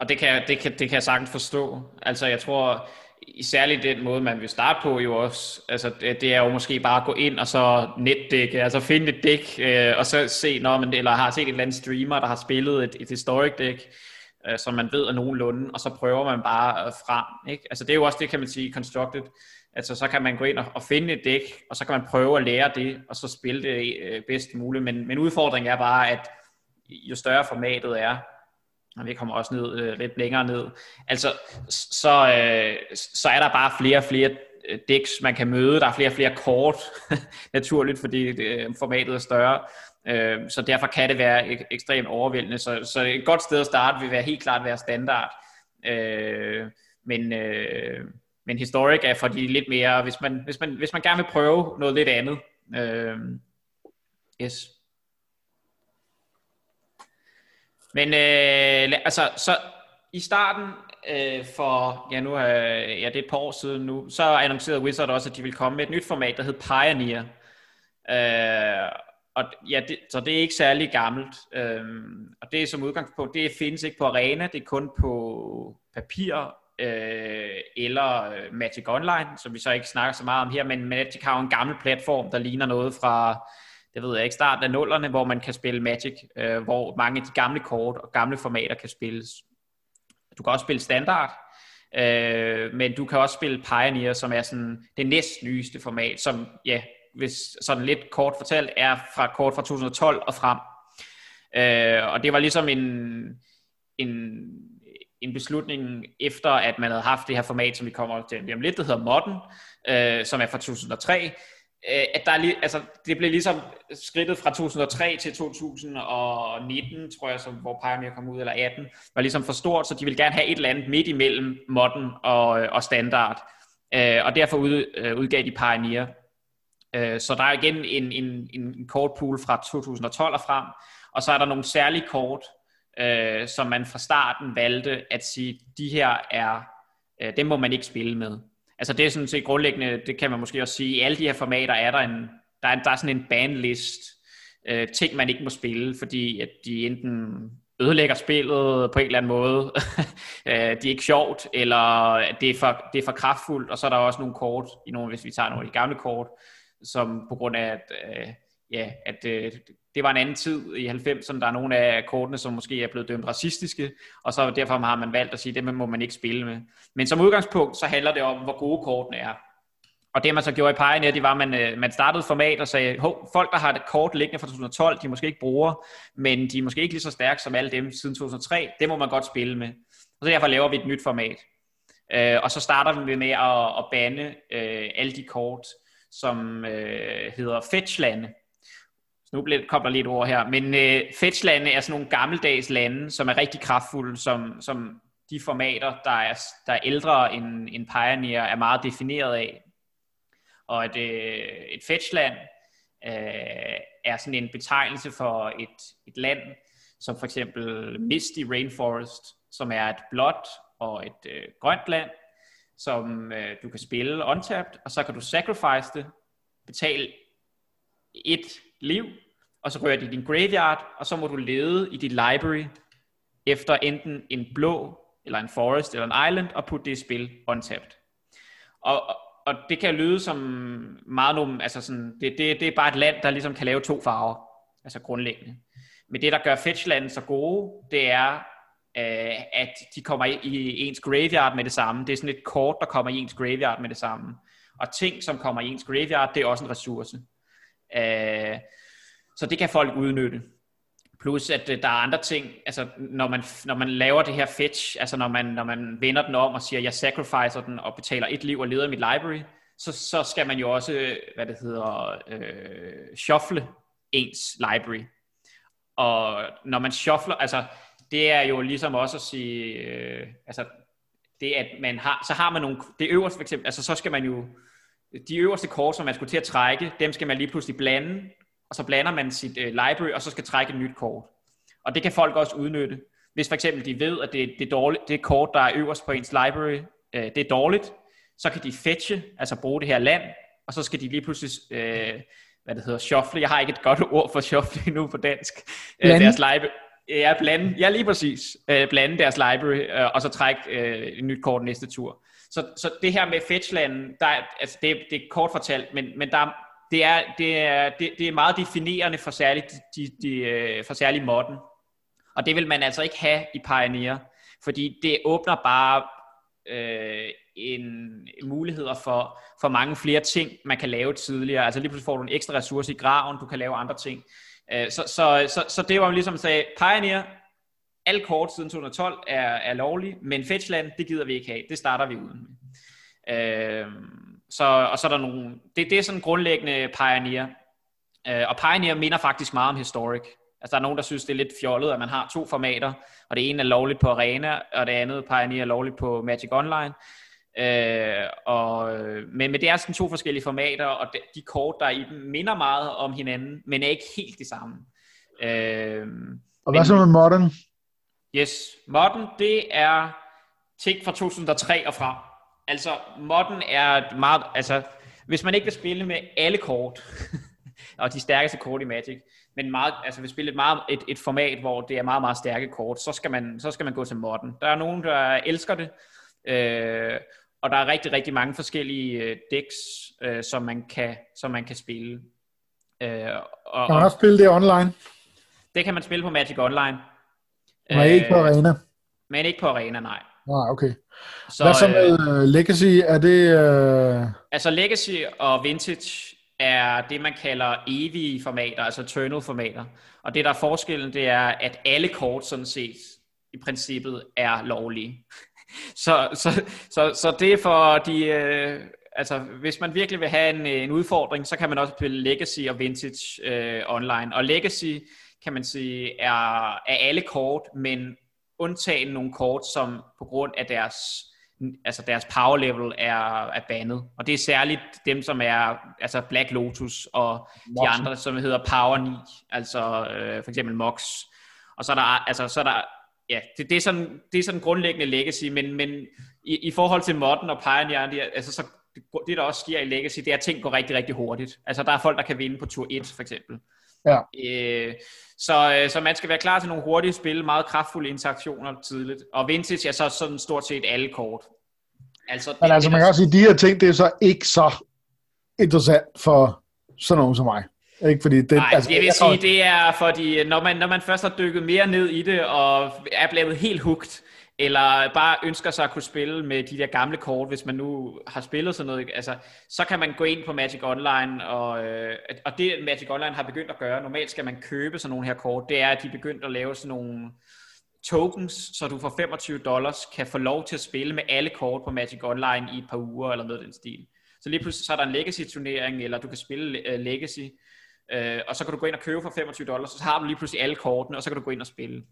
Og det kan, det, kan, det kan jeg sagtens forstå. Altså jeg tror, særligt den måde, man vil starte på jo også, altså det, det er jo måske bare at gå ind og så netdække, altså finde et dæk, øh, og så se, når man, eller har set en eller anden streamer, der har spillet et, et historic dæk, øh, som man ved er nogenlunde, og så prøver man bare øh, frem. Ikke? Altså det er jo også det, kan man sige, constructed Altså så kan man gå ind og, og finde et dæk, og så kan man prøve at lære det, og så spille det øh, bedst muligt. Men, men udfordringen er bare, at jo større formatet er, og vi kommer også ned øh, lidt længere ned, altså så, øh, så er der bare flere og flere øh, decks, dæks, man kan møde. Der er flere og flere kort, naturligt, fordi øh, formatet er større. Øh, så derfor kan det være ek- ekstremt overvældende. Så, så et godt sted at starte vil være helt klart være standard. Øh, men, øh, men historic er for de lidt mere, hvis man, hvis man, hvis man gerne vil prøve noget lidt andet. Øh, yes. Men øh, altså, så i starten øh, for, ja nu er, ja det er et par år siden nu, så annoncerede Wizard også, at de ville komme med et nyt format, der hed Pioneer. Øh, og ja, det, så det er ikke særlig gammelt. Øh, og det er som udgangspunkt, det findes ikke på Arena, det er kun på papir øh, eller øh, Magic Online, som vi så ikke snakker så meget om her, men Magic har jo en gammel platform, der ligner noget fra, jeg ved jeg ikke, starten af nullerne, hvor man kan spille Magic, øh, hvor mange af de gamle kort og gamle formater kan spilles. Du kan også spille standard, øh, men du kan også spille Pioneer, som er sådan det næst nyeste format, som ja, hvis sådan lidt kort fortalt, er fra kort fra 2012 og frem. Øh, og det var ligesom en, en en beslutning efter, at man havde haft det her format, som vi kommer til lige om lidt, der hedder Modern, øh, som er fra 2003, Øh, at der er lige, altså, det blev ligesom skridtet fra 2003 til 2019, tror jeg, som, hvor Pioneer kom ud, eller 18, var ligesom for stort, så de ville gerne have et eller andet midt imellem Modern og, øh, og Standard. Øh, og derfor ud, øh, udgav de Pioneer. Øh, så der er igen en, en, en kort pool fra 2012 og frem, og så er der nogle særlige kort, øh, som man fra starten valgte at sige, de her er, øh, dem må man ikke spille med. Altså det er sådan set grundlæggende, det kan man måske også sige, i alle de her formater er der en, der er, der er sådan en banlist, øh, ting man ikke må spille, fordi at de enten ødelægger spillet på en eller anden måde, øh, det er ikke sjovt, eller det er, for, det er for kraftfuldt, og så er der også nogle kort, i nogle, hvis vi tager nogle af de gamle kort, som på grund af, at, øh, ja, at øh, det var en anden tid i 90'erne. Der er nogle af kortene, som måske er blevet dømt racistiske, og så derfor har man valgt at sige, at det må man ikke spille med. Men som udgangspunkt, så handler det om, hvor gode kortene er. Og det man så gjorde i Pioneer, det var, at man, øh, man startede format og sagde, Hov, folk der har et kort liggende fra 2012, de måske ikke bruger, men de er måske ikke lige så stærke som alle dem siden 2003, det må man godt spille med. Og så derfor laver vi et nyt format. Øh, og så starter vi med at, at bande øh, alle de kort, som øh, hedder fetchlande. Så nu bliver, kommer der lidt over her. Men øh, fetchlande er sådan nogle gammeldags lande, som er rigtig kraftfulde, som, som de formater, der er, der er ældre end, end Pioneer, er meget defineret af. Og et, øh, et fetchland øh, er sådan en betegnelse for et, et land, som for eksempel Misty Rainforest, som er et blåt og et øh, grønt land, som øh, du kan spille untapped, og så kan du sacrifice det, betale et liv, og så rører de din graveyard, og så må du lede i dit library efter enten en blå, eller en forest, eller en island, og putte det i spil untapped. Og, og det kan lyde som meget nogen, altså sådan, det, det, det er bare et land, der ligesom kan lave to farver, altså grundlæggende. Men det, der gør fetchlandet så gode, det er, øh, at de kommer i, i ens graveyard med det samme. Det er sådan et kort, der kommer i ens graveyard med det samme. Og ting, som kommer i ens graveyard, det er også en ressource. Øh, så det kan folk udnytte. Plus at øh, der er andre ting, altså når man, når man laver det her fetch, altså når man, når man vender den om og siger, jeg sacrificer den og betaler et liv og leder mit library, så, så skal man jo også, hvad det hedder, øh, shuffle ens library. Og når man shuffler, altså det er jo ligesom også at sige, øh, altså det at man har, så har man nogle, det øverste for eksempel, altså så skal man jo, de øverste kort, som man skulle til at trække, dem skal man lige pludselig blande, og så blander man sit øh, library, og så skal trække et nyt kort. Og det kan folk også udnytte. Hvis for eksempel de ved, at det, det, dårligt, det kort, der er øverst på ens library, øh, det er dårligt, så kan de fetche, altså bruge det her land, og så skal de lige pludselig, øh, hvad det hedder, shuffle, jeg har ikke et godt ord for shuffle nu på dansk, øh, deres library, Ja, blande, ja lige præcis. Øh, blande deres library, øh, og så trække øh, et nyt kort næste tur. Så, så det her med fetchlanden, der er, altså det, det er kort fortalt, men, men der, det, er, det, er, det, det er meget definerende for særligt, de, de, øh, for særligt modden. Og det vil man altså ikke have i Pioneer, fordi det åbner bare øh, en muligheder for, for mange flere ting, man kan lave tidligere. Altså lige pludselig får du en ekstra ressource i graven, du kan lave andre ting. Øh, så, så, så, så det var ligesom sagde, Pioneer, alle kort siden 2012 er, er lovlige, men Fetchland, det gider vi ikke have. Det starter vi uden Øh, så, og så er der nogle, det, det er sådan grundlæggende Pioneer. Øh, og Pioneer minder faktisk meget om Historic. Altså der er nogen, der synes, det er lidt fjollet, at man har to formater, og det ene er lovligt på Arena, og det andet Pioneer er lovligt på Magic Online. Øh, og, men, men det er sådan to forskellige formater, og de, de kort, der er i dem, minder meget om hinanden, men er ikke helt de samme. Øh, og hvad så med Modern? Yes, Modern, det er ting fra 2003 og fra. Altså, Modern er meget, altså, hvis man ikke vil spille med alle kort, og de stærkeste kort i Magic, men meget, altså vil spille et, meget, et, et format, hvor det er meget, meget stærke kort, så skal man, så skal man gå til Modern. Der er nogen, der elsker det, øh, og der er rigtig, rigtig mange forskellige øh, decks, øh, som, man kan, som man kan spille. Øh, og, kan man også spille det online? Det kan man spille på Magic Online. Men øh, ikke på Arena? Men ikke på Arena, nej. Nej, okay. Så, Hvad så med uh, Legacy? Er det... Uh... Altså Legacy og Vintage er det, man kalder evige formater, altså eternal formater. Og det, der er forskellen, det er, at alle kort sådan set i princippet er lovlige. så, så, så, så det er for de... Øh, altså, hvis man virkelig vil have en, en udfordring, så kan man også spille Legacy og Vintage øh, online. Og Legacy, kan man sige, er, er alle kort, men undtagen nogle kort, som på grund af deres altså deres power level er, er bandet. Og det er særligt dem, som er altså Black Lotus og Moxen. de andre, som hedder Power 9, altså øh, for eksempel Mox. Og så er der, altså, så er der ja, det, det, er sådan, det er sådan grundlæggende legacy, men, men i, i forhold til modden og Pioneer, det, altså, så, det, det der også sker i legacy, det er, at ting går rigtig, rigtig hurtigt. Altså der er folk, der kan vinde på tur 1 for eksempel. Ja. Øh, så, øh, så man skal være klar til nogle hurtige spil, meget kraftfulde interaktioner tidligt. Og vintage er så sådan stort set alle kort. Altså, det, Men altså, man kan også sige, at de her ting, det er så ikke så interessant for sådan nogen som mig. Ikke fordi det, Nej, altså, jeg vil sige, det er fordi, når man, når man først har dykket mere ned i det, og er blevet helt hugt, eller bare ønsker sig at kunne spille med de der gamle kort, hvis man nu har spillet sådan noget, altså, så kan man gå ind på Magic Online, og, øh, og det Magic Online har begyndt at gøre, normalt skal man købe sådan nogle her kort, det er, at de er begyndt at lave sådan nogle tokens, så du for 25 dollars kan få lov til at spille med alle kort på Magic Online i et par uger, eller noget den stil. Så lige pludselig så er der en Legacy-turnering, eller du kan spille uh, Legacy, uh, og så kan du gå ind og købe for 25 dollars, så har du lige pludselig alle kortene, og så kan du gå ind og spille.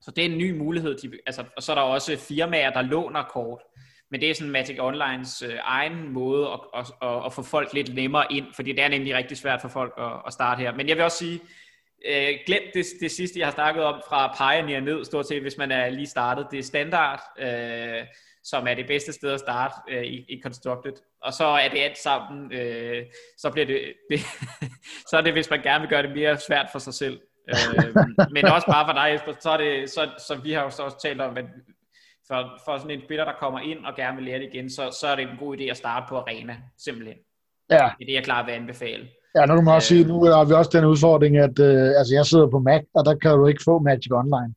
Så det er en ny mulighed. De, altså, og så er der også firmaer, der låner kort. Men det er sådan Magic Onlines øh, egen måde at, at, at, at få folk lidt nemmere ind, fordi det er nemlig rigtig svært for folk at, at starte her. Men jeg vil også sige, øh, glem det, det sidste, jeg har snakket om fra Pioneer ned, stort set, hvis man er lige startet. Det er standard, øh, som er det bedste sted at starte øh, i, i Constructed. Og så er det alt sammen, øh, så bliver det, det så er det, hvis man gerne vil gøre det mere svært for sig selv øh, men også bare for dig, Jesper, så, er det, så, så vi har jo så også talt om, at for, for sådan en spiller, der kommer ind og gerne vil lære det igen, så, så er det en god idé at starte på arena, simpelthen. Ja. Det er det, jeg klar vil anbefale. Ja, nu kan man også øh, sige, nu har vi også den udfordring, at øh, altså jeg sidder på Mac, og der kan du ikke få Magic Online.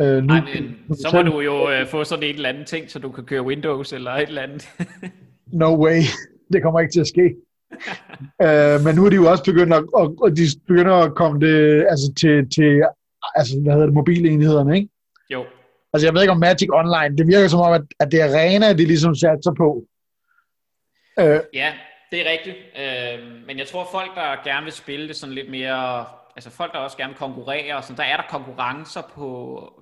Øh, nu, Nej, men så må du jo øh, få sådan et eller andet ting, så du kan køre Windows eller et eller andet. no way. Det kommer ikke til at ske øh, men nu er de jo også begyndt at, og, og de begynder at komme det, altså til, til altså, hvad hedder det, mobilenhederne, ikke? Jo. Altså, jeg ved ikke om Magic Online, det virker som om, at, at det er arena, de ligesom satser på. Øh. Ja, det er rigtigt. Øh, men jeg tror, folk, der gerne vil spille det sådan lidt mere... Altså folk, der også gerne konkurrerer, så der er der konkurrencer på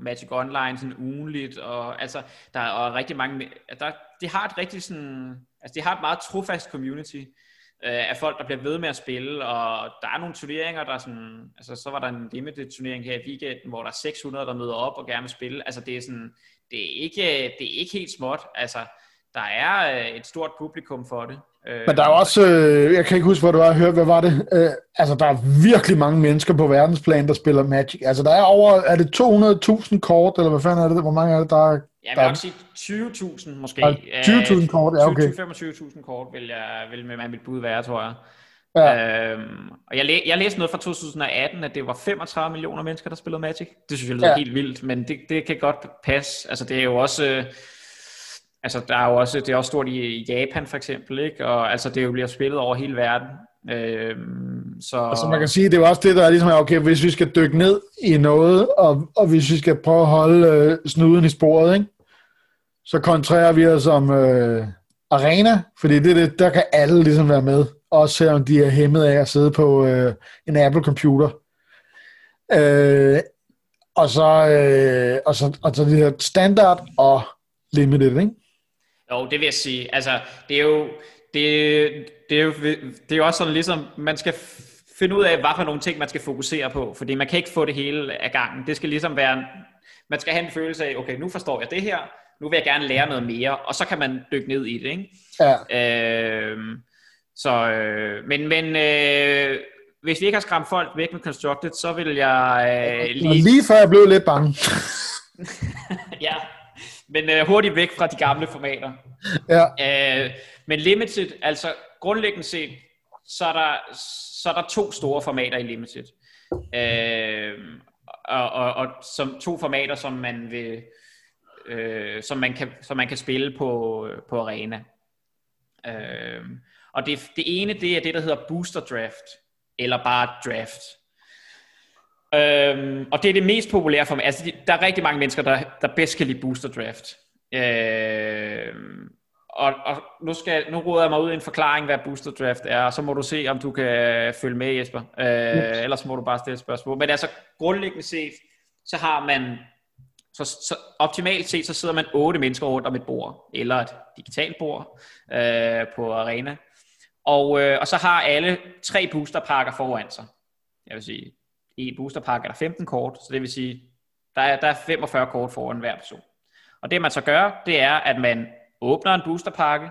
Magic Online sådan ugenligt, og altså, der er rigtig mange... Der, de har et rigtig sådan... Altså, de har et meget trofast community øh, af folk, der bliver ved med at spille, og der er nogle turneringer, der er sådan, altså så var der en limited turnering her i weekenden, hvor der er 600, der møder op og gerne vil spille, altså det er sådan, det er ikke, det er ikke helt småt, altså der er øh, et stort publikum for det. Øh, Men der er også, øh, jeg kan ikke huske, hvor du var, hørt, hvad var det? Øh, altså, der er virkelig mange mennesker på verdensplan, der spiller Magic. Altså, der er over, er det 200.000 kort, eller hvad fanden er det? Hvor mange er det, der er? Jeg vil nok sige 20.000 måske. 20.000 kort, ja, okay. 25.000 kort vil, jeg, vil med mit bud være, tror jeg. Ja. Øhm, og jeg, læ- jeg læste noget fra 2018, at det var 35 millioner mennesker, der spillede Magic. Det synes jeg lyder ja. helt vildt, men det, det kan godt passe. Altså, det er jo også... Øh, altså der er jo også, det er også stort i Japan for eksempel, ikke? og altså det jo bliver spillet over hele verden. Øhm, så... Altså man kan sige, det er jo også det, der er ligesom, okay, hvis vi skal dykke ned i noget, og, og hvis vi skal prøve at holde øh, snuden i sporet, ikke? Så koncentrerer vi os om øh, arena, fordi det, det, der kan alle ligesom være med, også selvom de er hæmmet af at sidde på øh, en Apple-computer. Øh, og så, øh, og så, og så det her standard og limited, ikke? Jo, det vil jeg sige. Altså, det er jo, det, det er jo, det er jo også sådan ligesom, man skal finde ud af, hvad for nogle ting, man skal fokusere på, fordi man kan ikke få det hele af gangen. Det skal ligesom være, man skal have en følelse af, okay, nu forstår jeg det her, nu vil jeg gerne lære noget mere, og så kan man dykke ned i det, ikke? Ja. Øh, så, øh, men, men øh, hvis vi ikke har skræmt folk væk med Constructed, så vil jeg øh, lige... Lige før jeg blev lidt bange. ja, men øh, hurtigt væk fra de gamle formater. Ja. Øh, men Limited, altså grundlæggende set, så er der, så er der to store formater i Limited. Øh, og, og, og som to formater, som man vil, øh, som man kan, som man kan spille på, på arena. Øh, og det, det ene, det er det, der hedder Booster Draft, eller bare Draft. Øhm, og det er det mest populære for mig. Altså, der er rigtig mange mennesker, der, der bedst kan lide Booster Draft. Øhm, og, og nu, skal, nu råder jeg mig ud i en forklaring, hvad Booster Draft er, og så må du se, om du kan følge med, Jesper. Øh, yes. Ellers må du bare stille spørgsmål. Men altså, grundlæggende set, så har man, så, så optimalt set, så sidder man otte mennesker rundt om et bord, eller et digitalt bord øh, på arena. Og, øh, og så har alle tre boosterpakker foran sig. Jeg vil sige, en boosterpakke er der 15 kort, så det vil sige, der er, der er 45 kort foran hver person. Og det man så gør, det er, at man åbner en boosterpakke,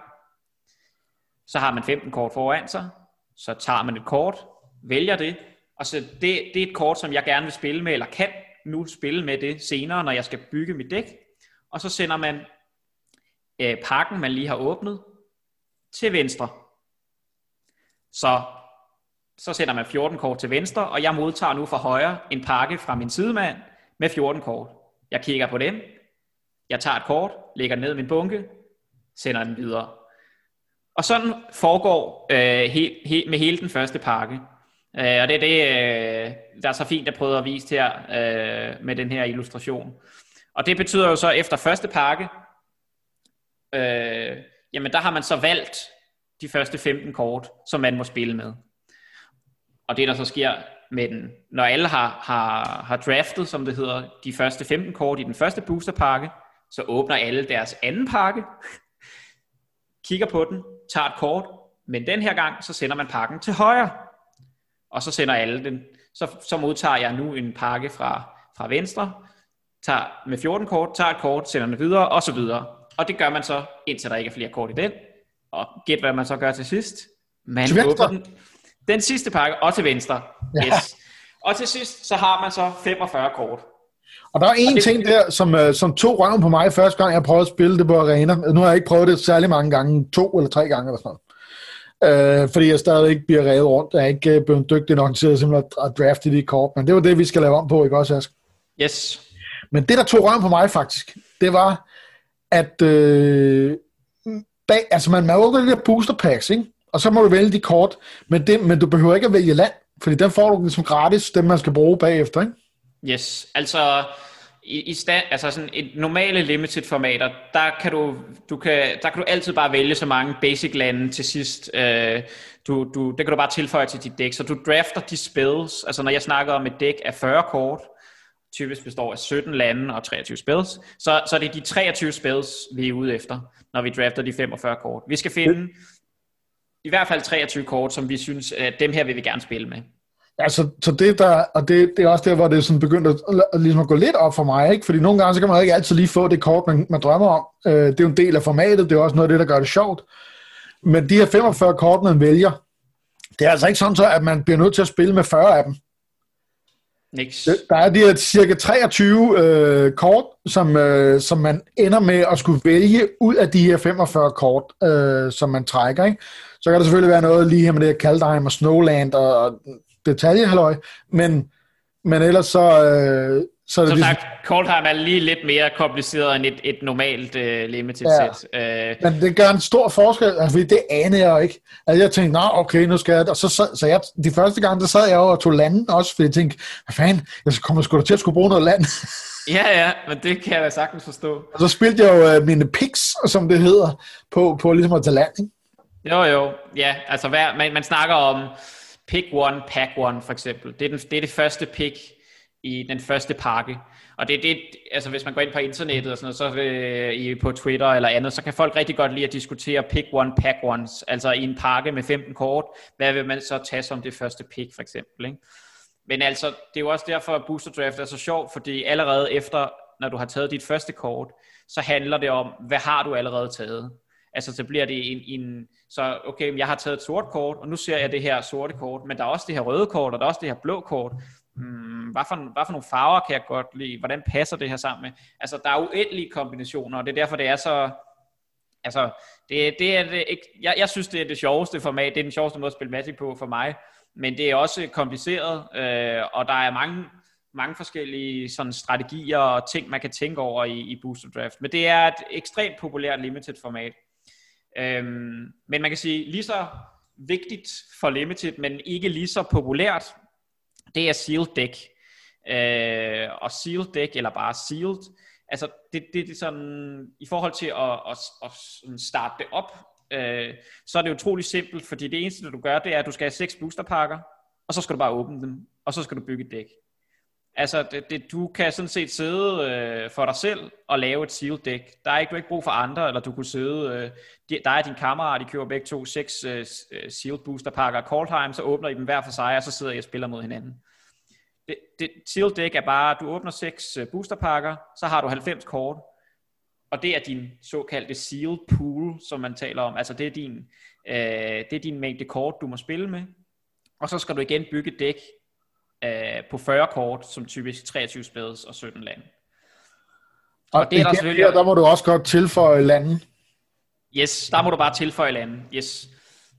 så har man 15 kort foran sig, så tager man et kort, vælger det, og så det, det er et kort, som jeg gerne vil spille med, eller kan nu spille med det senere, når jeg skal bygge mit dæk. Og så sender man øh, pakken, man lige har åbnet, til venstre. Så så sender man 14 kort til venstre, og jeg modtager nu fra højre en pakke fra min sidemand med 14 kort. Jeg kigger på dem. Jeg tager et kort, lægger ned i min bunke, sender den videre. Og sådan foregår øh, he, he, med hele den første pakke. Øh, og det er det, øh, der er så fint at prøve at vise her øh, med den her illustration. Og det betyder jo så, efter første pakke, øh, jamen der har man så valgt de første 15 kort, som man må spille med. Og det der så sker med den, når alle har, har, har draftet, som det hedder, de første 15 kort i den første boosterpakke, så åbner alle deres anden pakke, kigger på den, tager et kort, men den her gang, så sender man pakken til højre. Og så sender alle den. Så, så modtager jeg nu en pakke fra, fra venstre, tager med 14 kort, tager et kort, sender den videre, og så videre. Og det gør man så, indtil der ikke er flere kort i den. Og gæt, hvad man så gør til sidst. Man Til venstre? åbner den, den sidste pakke, og til venstre. Ja. Yes. Og til sidst, så har man så 45 kort. Og der er en det- ting der, som, øh, som tog røven på mig første gang, jeg prøvede at spille det på arena. Nu har jeg ikke prøvet det særlig mange gange, to eller tre gange eller sådan noget. Øh, fordi jeg stadig ikke bliver revet rundt. Jeg er ikke øh, blevet dygtig nok til at, simpelthen at drafte de kort. Men det var det, vi skal lave om på, ikke også, Ask? Yes. Men det, der tog røven på mig faktisk, det var, at øh, bag, altså man må de der booster packs, ikke? og så må du vælge de kort, men, det, men du behøver ikke at vælge land, fordi den får du ligesom gratis, dem man skal bruge bagefter. Ikke? Yes, altså i, i stand, altså sådan et normale limited formater, der kan du, du kan, der kan du altid bare vælge så mange basic lande til sidst. Øh, du, du, det kan du bare tilføje til dit dæk, så du drafter de spells. Altså når jeg snakker om et dæk af 40 kort, typisk består af 17 lande og 23 spells, så, så det er de 23 spells, vi er ude efter, når vi drafter de 45 kort. Vi skal finde i hvert fald 23 kort, som vi synes, at dem her vil vi gerne spille med. Altså, så det der, og det, det er også der, hvor det sådan begyndt at, at, ligesom at gå lidt op for mig, ikke? fordi nogle gange, så kan man ikke altid lige få det kort, man, man drømmer om. Øh, det er jo en del af formatet, det er også noget af det, der gør det sjovt. Men de her 45 kort, man vælger, det er altså ikke sådan så, at man bliver nødt til at spille med 40 af dem. Niks. Der er de her cirka 23 øh, kort, som, øh, som man ender med at skulle vælge ud af de her 45 kort, øh, som man trækker. Ikke? Så kan der selvfølgelig være noget lige her med det her Kaldheim og Snowland og, og detaljehaløj, men, men ellers så, øh, så er det Som ligesom, sagt, Coldheim er lige lidt mere kompliceret end et, et normalt uh, limited Ja. set. Uh, men det gør en stor forskel, altså, fordi det anede jeg ikke. Altså, jeg tænkte, nå okay, nu skal jeg, og så, sad, så jeg, de første gange, der sad jeg jo og tog landen også, fordi jeg tænkte, hvad fanden, jeg kommer sgu da til at skulle bruge noget land. ja, ja, men det kan jeg da sagtens forstå. og så spilte jeg jo øh, mine picks, som det hedder, på, på ligesom at tage land. Ikke? Jo, jo, ja, altså hver, man, man snakker om pick one, pack one for eksempel. Det er, den, det er det første pick i den første pakke. Og det er det, altså hvis man går ind på internettet og sådan noget, så øh, i, på Twitter eller andet, så kan folk rigtig godt lide at diskutere pick one, pack ones. Altså i en pakke med 15 kort, hvad vil man så tage som det første pick for eksempel, ikke? Men altså, det er jo også derfor, at Booster Draft er så sjov, fordi allerede efter, når du har taget dit første kort, så handler det om, hvad har du allerede taget? Altså, så bliver det en, en så okay, jeg har taget et sort kort, og nu ser jeg det her sorte kort, men der er også det her røde kort, og der er også det her blå kort. Hmm, hvad, for, hvad for nogle farver kan jeg godt lide? Hvordan passer det her sammen med? Altså, der er uendelige kombinationer, og det er derfor, det er så... Altså, det, det er det ikke... Jeg, jeg synes, det er det sjoveste format. Det er den sjoveste måde at spille Magic på for mig. Men det er også kompliceret, øh, og der er mange, mange forskellige sådan, strategier og ting, man kan tænke over i, i Booster Draft. Men det er et ekstremt populært limited format. Øhm, men man kan sige, lige så vigtigt for Limited, men ikke lige så populært, det er Sealed Deck. Øh, og Sealed Deck, eller bare Sealed, altså det, det, det er sådan, i forhold til at, at, at sådan starte det op, øh, så er det utrolig simpelt, fordi det eneste, du gør, det er, at du skal have seks boosterpakker, og så skal du bare åbne dem, og så skal du bygge et dæk. Altså, det, det, du kan sådan set sidde øh, for dig selv og lave et sealed deck. Der er ikke, du ikke brug for andre, eller du kunne sidde, øh, de, der er din kammerat, de køber begge to seks øh, øh sealed booster pakker af Coldheim, så åbner I dem hver for sig, og så sidder I og spiller mod hinanden. Det, det, sealed deck er bare, du åbner seks øh, boosterpakker, så har du 90 kort, og det er din såkaldte sealed pool, som man taler om. Altså det er din, øh, det er din mængde kort, du må spille med. Og så skal du igen bygge et dæk øh, på 40 kort, som typisk 23 spades og 17 lande. Og, Og det er der selvfølgelig- her, der må du også godt tilføje landen. Yes, der må du bare tilføje lande. Yes.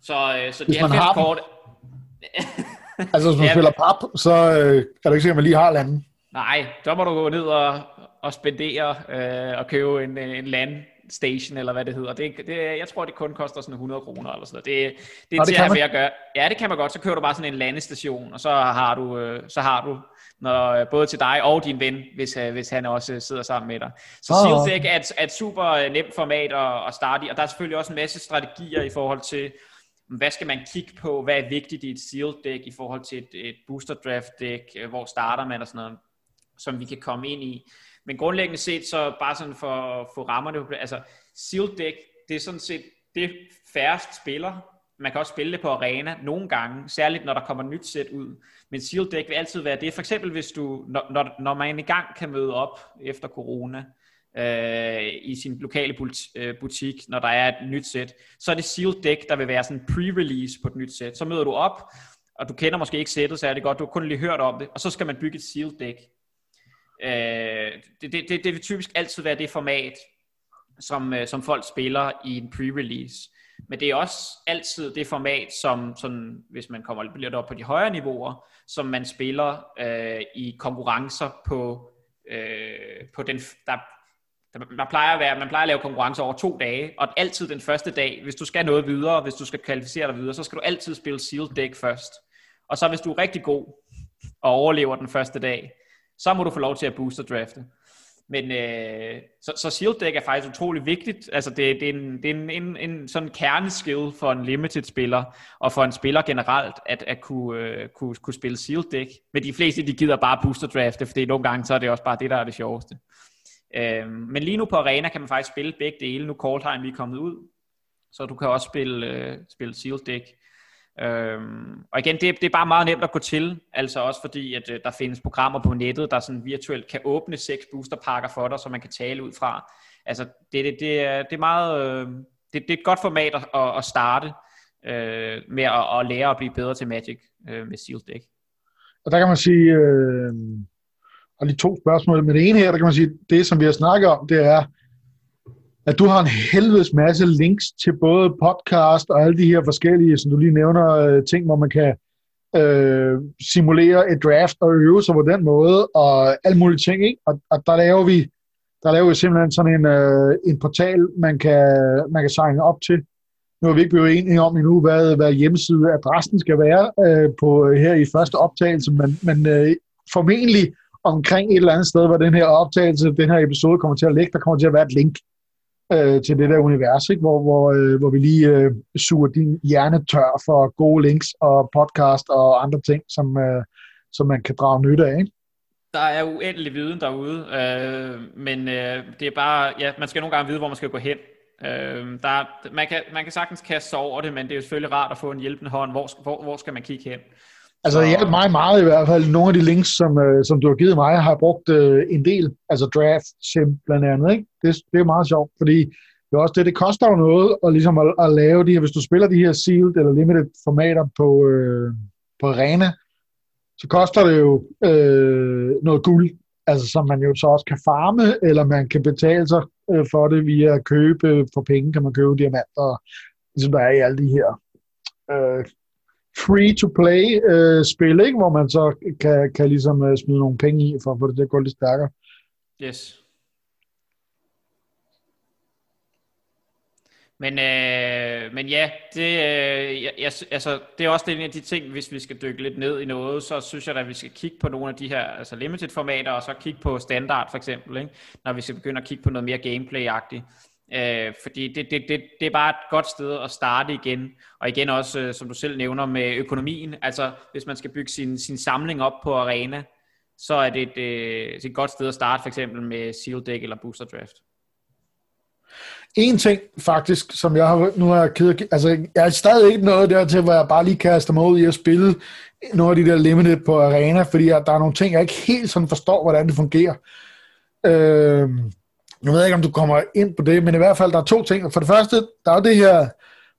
Så, øh, så de Hvis man 90 har dem. kort... Altså, hvis man Ja. spiller pap, så øh, er det ikke sikkert, at man lige har landen. Nej, der må du gå ned og, at spendere øh, og købe en, en land station, eller hvad det hedder. Det, det, jeg tror, det kun koster sådan 100 kroner eller sådan noget. Det, det er til at, at gøre. Ja, det kan man godt. Så kører du bare sådan en landestation, og så har du, øh, så har du når, øh, både til dig og din ven, hvis, øh, hvis han også sidder sammen med dig. Så oh. Seal Deck er et, er et super nemt format at, at starte i, og der er selvfølgelig også en masse strategier i forhold til, hvad skal man kigge på, hvad er vigtigt i et Seal Deck i forhold til et, et Booster Draft Deck, hvor starter man og sådan noget, som vi kan komme ind i. Men grundlæggende set, så bare sådan for, for rammerne, altså Sealed Deck, det er sådan set det færrest spiller. Man kan også spille det på arena nogle gange, særligt når der kommer nyt sæt ud. Men Sealed Deck vil altid være det. For eksempel hvis du, når, når, når man i gang kan møde op efter corona, øh, i sin lokale øh, butik, når der er et nyt sæt, så er det sealed Deck, der vil være sådan pre-release på et nyt sæt. Så møder du op, og du kender måske ikke sættet, så er det godt, du har kun lige hørt om det, og så skal man bygge et sealed Deck. Øh, det, det, det, det vil typisk altid være det format, som, øh, som folk spiller i en pre-release. Men det er også altid det format, som sådan, hvis man kommer lidt op på de højere niveauer, som man spiller øh, i konkurrencer på, øh, på den, der, der plejer at være, man plejer at lave konkurrencer over to dage, og altid den første dag, hvis du skal noget videre, hvis du skal kvalificere dig videre, så skal du altid spille Sealed Deck først. Og så hvis du er rigtig god og overlever den første dag, så må du få lov til at booster drafte. Men øh, så, så shield deck er faktisk utrolig vigtigt. Altså det, det er, en, det er en, en, en sådan kerneskill for en limited spiller, og for en spiller generelt, at, at kunne, øh, kunne, kunne spille shield deck. Men de fleste, de gider bare booster drafte, fordi nogle gange, så er det også bare det, der er det sjoveste. Øh, men lige nu på Arena kan man faktisk spille begge dele. Nu Coldheim er kommet ud, så du kan også spille, øh, spille shield deck. Øhm, og igen, det, det er bare meget nemt at gå til, altså også fordi, at øh, der findes programmer på nettet, der sådan virtuelt kan åbne seks boosterpakker for dig, så man kan tale ud fra. Altså, det, det, det, er, det er meget, øh, det, det er et godt format at, at starte øh, med at, at lære at blive bedre til Magic øh, med Sealed Deck. Og der kan man sige, øh, og lige to spørgsmål, men det ene her, der kan man sige, det som vi har snakket om, det er, at du har en helvedes masse links til både podcast og alle de her forskellige, som du lige nævner, øh, ting, hvor man kan øh, simulere et draft og øve sig på den måde, og alle mulige ting, ikke? Og, og der laver vi der laver vi simpelthen sådan en, øh, en portal, man kan, man kan signe op til. Nu er vi ikke blevet enige om endnu, hvad, hvad hjemmesideadressen skal være øh, på øh, her i første optagelse, men, men øh, formentlig omkring et eller andet sted, hvor den her optagelse, den her episode kommer til at ligge, der kommer til at være et link øh, til det der univers, ikke? Hvor, hvor, øh, hvor vi lige øh, suger din hjerne tør for gode links og podcast og andre ting, som, øh, som man kan drage nytte af. Ikke? Der er uendelig viden derude, øh, men øh, det er bare, ja, man skal nogle gange vide, hvor man skal gå hen. Øh, der, man, kan, man kan sagtens kaste sig over det, men det er jo selvfølgelig rart at få en hjælpende hånd. Hvor, hvor, hvor skal man kigge hen? Altså det hjalp mig meget i hvert fald. Nogle af de links, som, øh, som du har givet mig, har jeg brugt øh, en del. Altså draft sim blandt andet. Ikke? Det, det er meget sjovt, fordi det er også det, det koster jo noget at, ligesom at, at lave de her, hvis du spiller de her sealed eller limited formater på, øh, på arena, så koster det jo øh, noget guld, altså som man jo så også kan farme, eller man kan betale sig øh, for det via at købe for penge, kan man købe diamanter, ligesom der er i alle de her øh, free-to-play øh, spil, ikke? hvor man så kan, kan ligesom øh, smide nogle penge i, for at få det til at gå lidt stærkere. Yes. Men, øh, men ja, det, øh, jeg, altså, det er også en af de ting, hvis vi skal dykke lidt ned i noget, så synes jeg at vi skal kigge på nogle af de her altså limited formater, og så kigge på standard for eksempel, ikke? når vi skal begynde at kigge på noget mere gameplay-agtigt. Øh, fordi det, det, det, det er bare et godt sted at starte igen. Og igen også, øh, som du selv nævner, med økonomien. Altså, hvis man skal bygge sin, sin samling op på arena, så er det et, øh, et godt sted at starte, for eksempel med Seal Deck eller Booster Draft. En ting faktisk, som jeg har, nu har ked altså jeg er stadig ikke noget dertil, hvor jeg bare lige kaster mig ud i at spille nogle af de der limited på arena, fordi der er nogle ting, jeg ikke helt sådan forstår, hvordan det fungerer. Øh, nu ved jeg ikke, om du kommer ind på det, men i hvert fald, der er to ting. For det første, der er det her,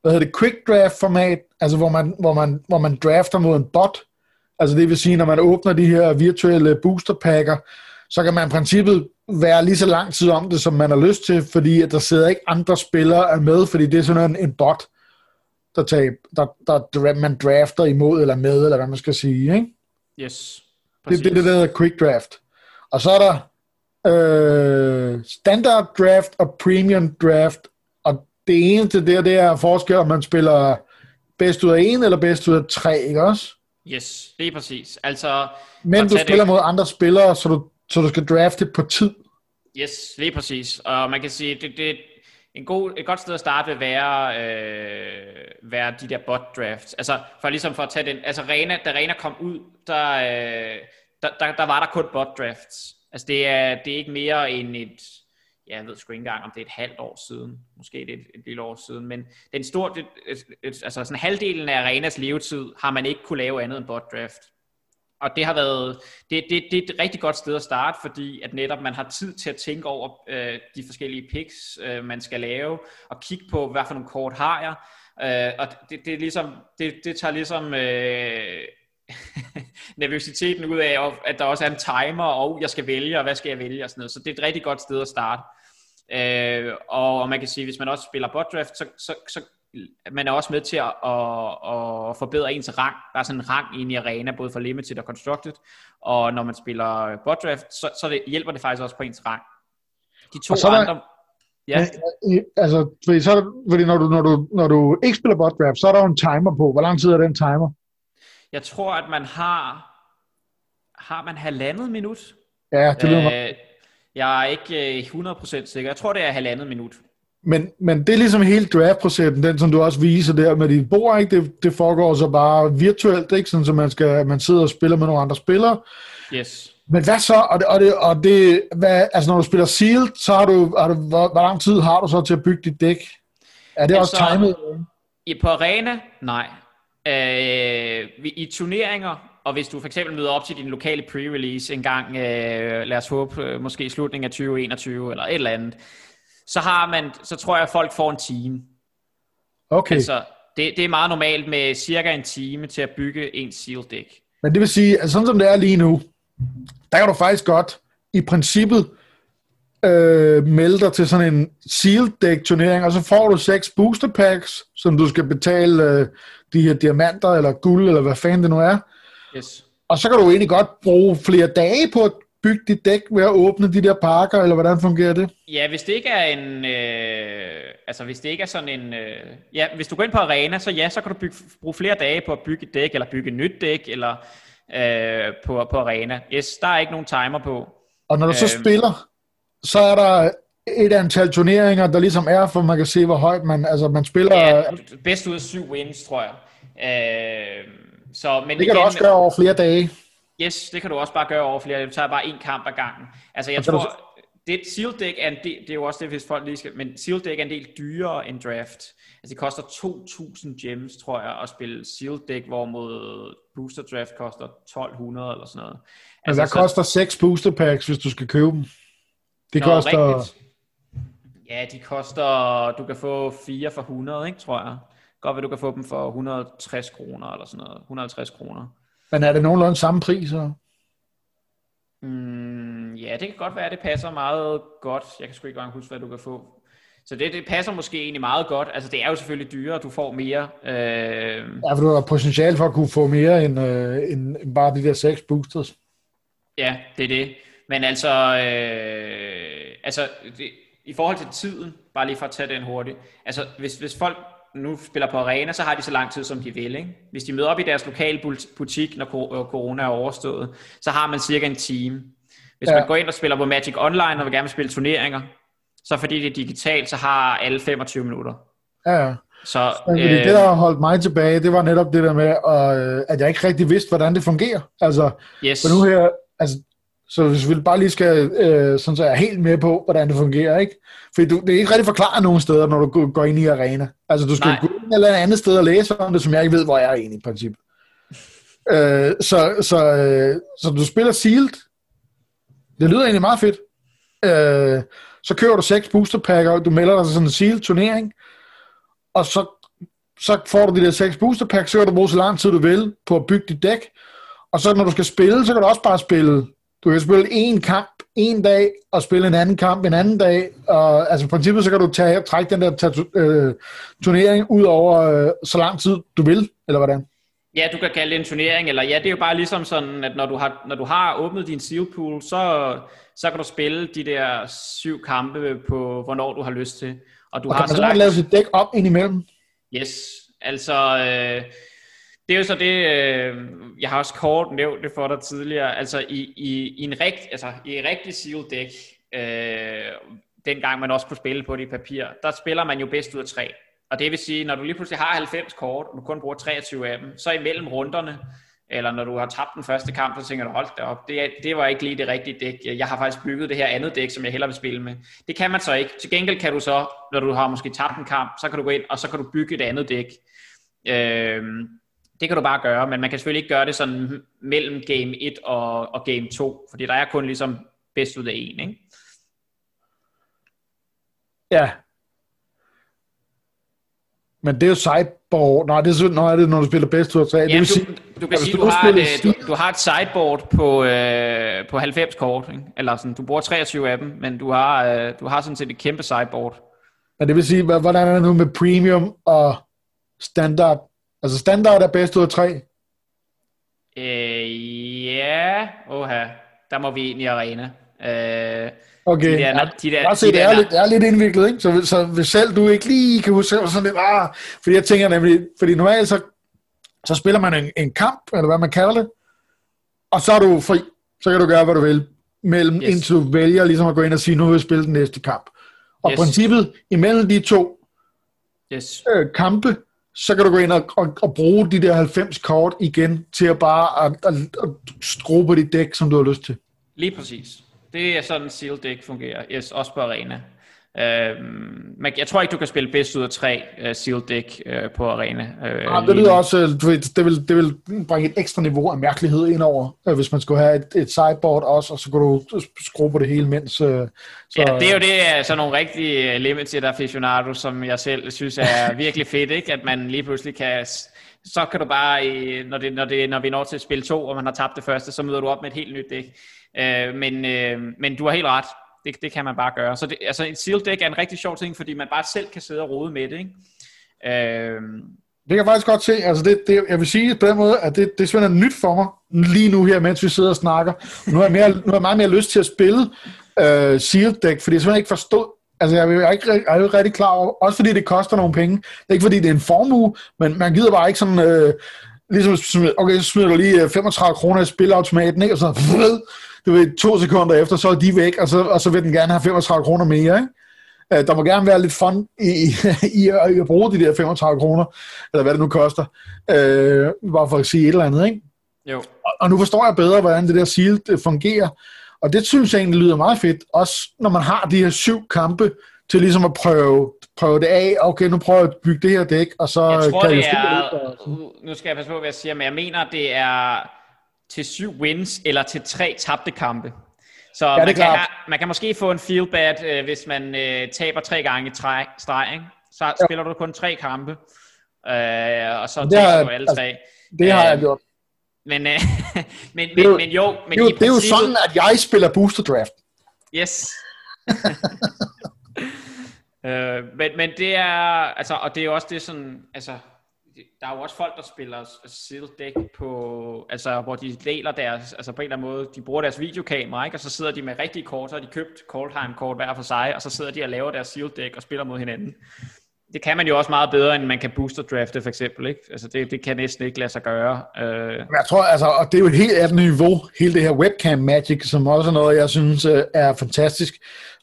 hvad hedder det, quick draft format, altså hvor man, hvor man, hvor man drafter mod en bot. Altså det vil sige, når man åbner de her virtuelle booster packer, så kan man i princippet være lige så lang tid om det, som man har lyst til, fordi at der sidder ikke andre spillere er med, fordi det er sådan en, en bot, der, tager, der, der, man drafter imod eller med, eller hvad man skal sige. Ikke? Yes. Præcis. Det er det, der hedder quick draft. Og så er der øh, standard draft og premium draft, og det eneste der, det er forskel, om man spiller bedst ud af en eller bedst ud af tre, ikke også? Yes, det er præcis. Altså, Men du spiller det... mod andre spillere, så du, så du skal drafte på tid. Yes, lige præcis. Og man kan sige, det, det, en god, et godt sted at starte vil være, øh, være de der bot drafts. Altså for ligesom for at tage den, altså Rena, da Rena kom ud, der, øh, der, der, der var der kun bot drafts. Altså det er, det er ikke mere end et, ja, jeg ved sgu ikke engang, om det er et halvt år siden. Måske det er et, et lille år siden. Men den store, det, et, et, altså sådan halvdelen af Arenas levetid har man ikke kunne lave andet end bot draft. Og det har været, det, det, det er et rigtig godt sted at starte, fordi at netop man har tid til at tænke over øh, de forskellige picks, øh, man skal lave, og kigge på, hvad for nogle kort har jeg. Øh, og det, det, er ligesom, det, det tager ligesom øh, nervøsiteten ud af, at der også er en timer, og jeg skal vælge, og hvad skal jeg vælge, og sådan noget. Så det er et rigtig godt sted at starte. Øh, og man kan sige, hvis man også spiller bot draft, så, så, så man er også med til at, at, at forbedre ens rang. Der er sådan en rang ind i arena, både for limited og constructed. Og når man spiller bot draft, så, så det, hjælper det faktisk også på ens rang. De to så andre... Ja. Altså, fordi, så, fordi når, du, når, du, når du ikke spiller bot draft, så er der jo en timer på. Hvor lang tid er den timer? Jeg tror, at man har... Har man halvandet minut? Ja, det lyder øh, Jeg er ikke 100% sikker. Jeg tror, det er halvandet minut. Men, men det er ligesom hele draft-processen, den som du også viser der med dit bord, ikke? Det, det foregår så bare virtuelt, ikke? Sådan, så man, skal, man sidder og spiller med nogle andre spillere. Yes. Men hvad så? Og det, og det, og det hvad, altså når du spiller sealed, så har du, har du hvor, hvor, lang tid har du så til at bygge dit dæk? Er det altså, også timet? I, på arena? Nej. Øh, I turneringer, og hvis du for eksempel møder op til din lokale pre-release en gang, øh, lad os håbe, øh, måske i slutningen af 2021 eller et eller andet, så har man, så tror jeg, at folk får en time. Okay. Altså, det, det er meget normalt med cirka en time til at bygge en seal deck. Men det vil sige, at sådan som det er lige nu, der kan du faktisk godt, i princippet, øh, melde dig til sådan en seal deck turnering, og så får du seks booster packs, som du skal betale øh, de her diamanter, eller guld, eller hvad fanden det nu er. Yes. Og så kan du egentlig godt bruge flere dage på at bygge dit dæk ved at åbne de der pakker, eller hvordan fungerer det? Ja, hvis det ikke er en, øh, altså hvis det ikke er sådan en, øh, ja, hvis du går ind på arena, så ja, så kan du bygge, bruge flere dage på at bygge et dæk, eller bygge et nyt dæk, eller øh, på, på arena. Yes, der er ikke nogen timer på. Og når du så øh, spiller, så er der et antal turneringer, der ligesom er, for man kan se, hvor højt man, altså man spiller... Ja, bedst ud af syv wins, tror jeg. Øh, så, men det kan igen, du også gøre over flere dage. Yes, det kan du også bare gøre over flere. Du tager bare en kamp ad gangen. Altså jeg tror, du... det Seal Deck er en del, det er jo også det, hvis folk lige skal, men Seal Deck er en del dyrere end Draft. Altså det koster 2.000 gems, tror jeg, at spille Seal Deck, hvorimod Booster Draft koster 1.200 eller sådan noget. Altså, hvad så... koster 6 Booster Packs, hvis du skal købe dem? Det Nå, koster... Rigtigt. Ja, de koster, du kan få 4 for 100, ikke, tror jeg. Godt at du kan få dem for 160 kroner eller sådan noget. 150 kroner. Men er det nogenlunde samme pris? Så? Mm, ja, det kan godt være, at det passer meget godt. Jeg kan sgu ikke engang huske, hvad du kan få. Så det, det passer måske egentlig meget godt. Altså, det er jo selvfølgelig dyrere, du får mere. Øh... Ja, for du har potentiale for at kunne få mere end, øh, end bare de der seks boosters. Ja, det er det. Men altså, øh, altså det, i forhold til tiden, bare lige for at tage den hurtigt. Altså, hvis, hvis folk nu spiller på arena, så har de så lang tid, som de vil. Ikke? Hvis de møder op i deres lokale butik, når øh, corona er overstået, så har man cirka en time. Hvis ja. man går ind og spiller på Magic Online og vil gerne spille turneringer, så fordi det er digitalt, så har alle 25 minutter. Ja, så, øh, det, der har holdt mig tilbage, det var netop det der med, øh, at jeg ikke rigtig vidste, hvordan det fungerer. Altså, yes. for nu her, altså, så hvis vi bare lige skal, øh, sådan så jeg er helt med på, hvordan det fungerer, ikke? For du, det er ikke rigtig forklaret nogen steder, når du går ind i arena. Altså, du skal Nej. gå ind et eller andet sted og læse om det, som jeg ikke ved, hvor jeg er egentlig i princip. øh, så, så, øh, så du spiller sealed. Det lyder egentlig meget fedt. Øh, så kører du seks boosterpakker, du melder dig til sådan en sealed turnering, og så, så får du de der seks boosterpacks, så kan du bruge så lang tid du vil på at bygge dit dæk, og så når du skal spille, så kan du også bare spille du kan spille en kamp en dag, og spille en anden kamp en anden dag. Og, altså i princippet, så kan du tage, trække den der tatu, øh, turnering ud over øh, så lang tid du vil, eller hvordan? Ja, du kan kalde det en turnering, eller ja, det er jo bare ligesom sådan, at når du har, når du har åbnet din seal pool, så, så kan du spille de der syv kampe på, hvornår du har lyst til. Og du og har kan man så langt... lave sit dæk op indimellem? Yes, altså... Øh, det er jo så det, øh, jeg har også kort nævnt det for dig tidligere, altså i, i, i en rigt, altså i rigtig sealed deck, øh, dengang man også kunne spille på det i papir, der spiller man jo bedst ud af tre. Og det vil sige, når du lige pludselig har 90 kort, og du kun bruger 23 af dem, så imellem runderne, eller når du har tabt den første kamp, så tænker du, hold da op, det, det var ikke lige det rigtige dæk. Jeg har faktisk bygget det her andet dæk, som jeg hellere vil spille med. Det kan man så ikke. Til gengæld kan du så, når du har måske tabt en kamp, så kan du gå ind, og så kan du bygge et andet dæk. Øh, det kan du bare gøre, men man kan selvfølgelig ikke gøre det sådan mellem game 1 og, og game 2, fordi der er kun ligesom bedst ud af en, ikke? Ja. Men det er jo sideboard. Nej, det er, nej, det er når du spiller bedst ud af tre. Jamen, det sige, du, du kan sige, du, du, har et, du, du har et sideboard på, øh, på 90 kort, ikke? eller sådan, du bruger 23 af dem, men du har, øh, du har sådan set et kæmpe sideboard. Men det vil sige, hvordan er det nu med premium og standard? Altså standard er bedst ud af tre? Øh, ja, oha, der må vi ind i arena. Øh, okay, de der, de der, se, de det, er lidt, det er lidt indviklet, ikke? Så, så hvis selv du ikke lige kan huske, så sådan lidt, ah, fordi jeg tænker nemlig, fordi normalt så, så spiller man en, en kamp, eller hvad man kalder det, og så er du fri, så kan du gøre, hvad du vil, mellem, yes. indtil du vælger ligesom at gå ind og sige, nu vil jeg spille den næste kamp. Og yes. princippet imellem de to yes. øh, kampe, så kan du gå ind og, og, og bruge de der 90 kort igen til at bare at, at, at skrue dit dæk, som du har lyst til. Lige præcis. Det er sådan, seal deck fungerer. Yes, også på arena. Uh, men jeg tror ikke, du kan spille bedst ud af tre uh, seal deck uh, på arena. Uh, ja, det lyder også, øh, du ved, det, vil, det vil bringe et ekstra niveau af mærkelighed ind over, uh, hvis man skulle have et, et sideboard også, og så kunne du skrue på det hele mens. Uh, så, ja, det er jo det, sådan nogle rigtige limited aficionados, som jeg selv synes er virkelig fedt, ikke? at man lige pludselig kan så kan du bare, når, det, når, det, når vi når til spil 2, og man har tabt det første, så møder du op med et helt nyt dæk. Øh, men, øh, men du har helt ret. Det, det kan man bare gøre. Så det, altså et seal deck er en rigtig sjov ting, fordi man bare selv kan sidde og rode med det. Ikke? Øhm. det kan jeg faktisk godt se. Altså det, det, jeg vil sige på den måde, at det, det er nyt for mig, lige nu her, mens vi sidder og snakker. Nu har jeg, mere, nu har jeg meget mere lyst til at spille øh, Seal Deck, fordi jeg simpelthen ikke forstod, altså jeg er ikke, jeg er ikke rigtig klar over, også fordi det koster nogle penge. Det er ikke fordi, det er en formue, men man gider bare ikke sådan, øh, ligesom, okay, så smider du lige øh, 35 kroner i spilautomaten, ikke? og så du ved, to sekunder efter, så er de væk, og så, og så vil den gerne have 35 kroner mere, ikke? Øh, der må gerne være lidt fun i, i, i, at, i at bruge de der 35 kroner, eller hvad det nu koster, øh, bare for at sige et eller andet, ikke? Jo. Og, og nu forstår jeg bedre, hvordan det der seal det fungerer, og det synes jeg egentlig lyder meget fedt, også når man har de her syv kampe, til ligesom at prøve, prøve det af, okay, nu prøver jeg at bygge det her dæk, og så jeg tror, kan det jeg er, Nu skal jeg passe på, hvad jeg siger, men jeg mener, det er til syv wins eller til tre tabte kampe. Så ja, man, kan have, man kan måske få en feel bad, øh, hvis man øh, taber tre gange i træ, streg. Ikke? Så ja. spiller du kun tre kampe, øh, og så det taber har, du alle tre. Altså, det har jeg øh, gjort. Men, øh, men, men, jo, men jo, men jo, det er jo sådan, at jeg spiller booster draft. Yes. øh, men, men det er, altså, og det er jo også det sådan, altså, der er jo også folk, der spiller seal deck på, altså hvor de deler deres, altså på en eller anden måde, de bruger deres videokamera, ikke? og så sidder de med rigtige kort, så har de købt Coldheim kort hver for sig, og så sidder de og laver deres seal deck og spiller mod hinanden. Det kan man jo også meget bedre, end man kan booster drafte for eksempel, ikke? Altså det, det kan næsten ikke lade sig gøre. Øh. Jeg tror, altså, og det er jo et helt andet niveau, hele det her webcam magic, som også er noget, jeg synes øh, er fantastisk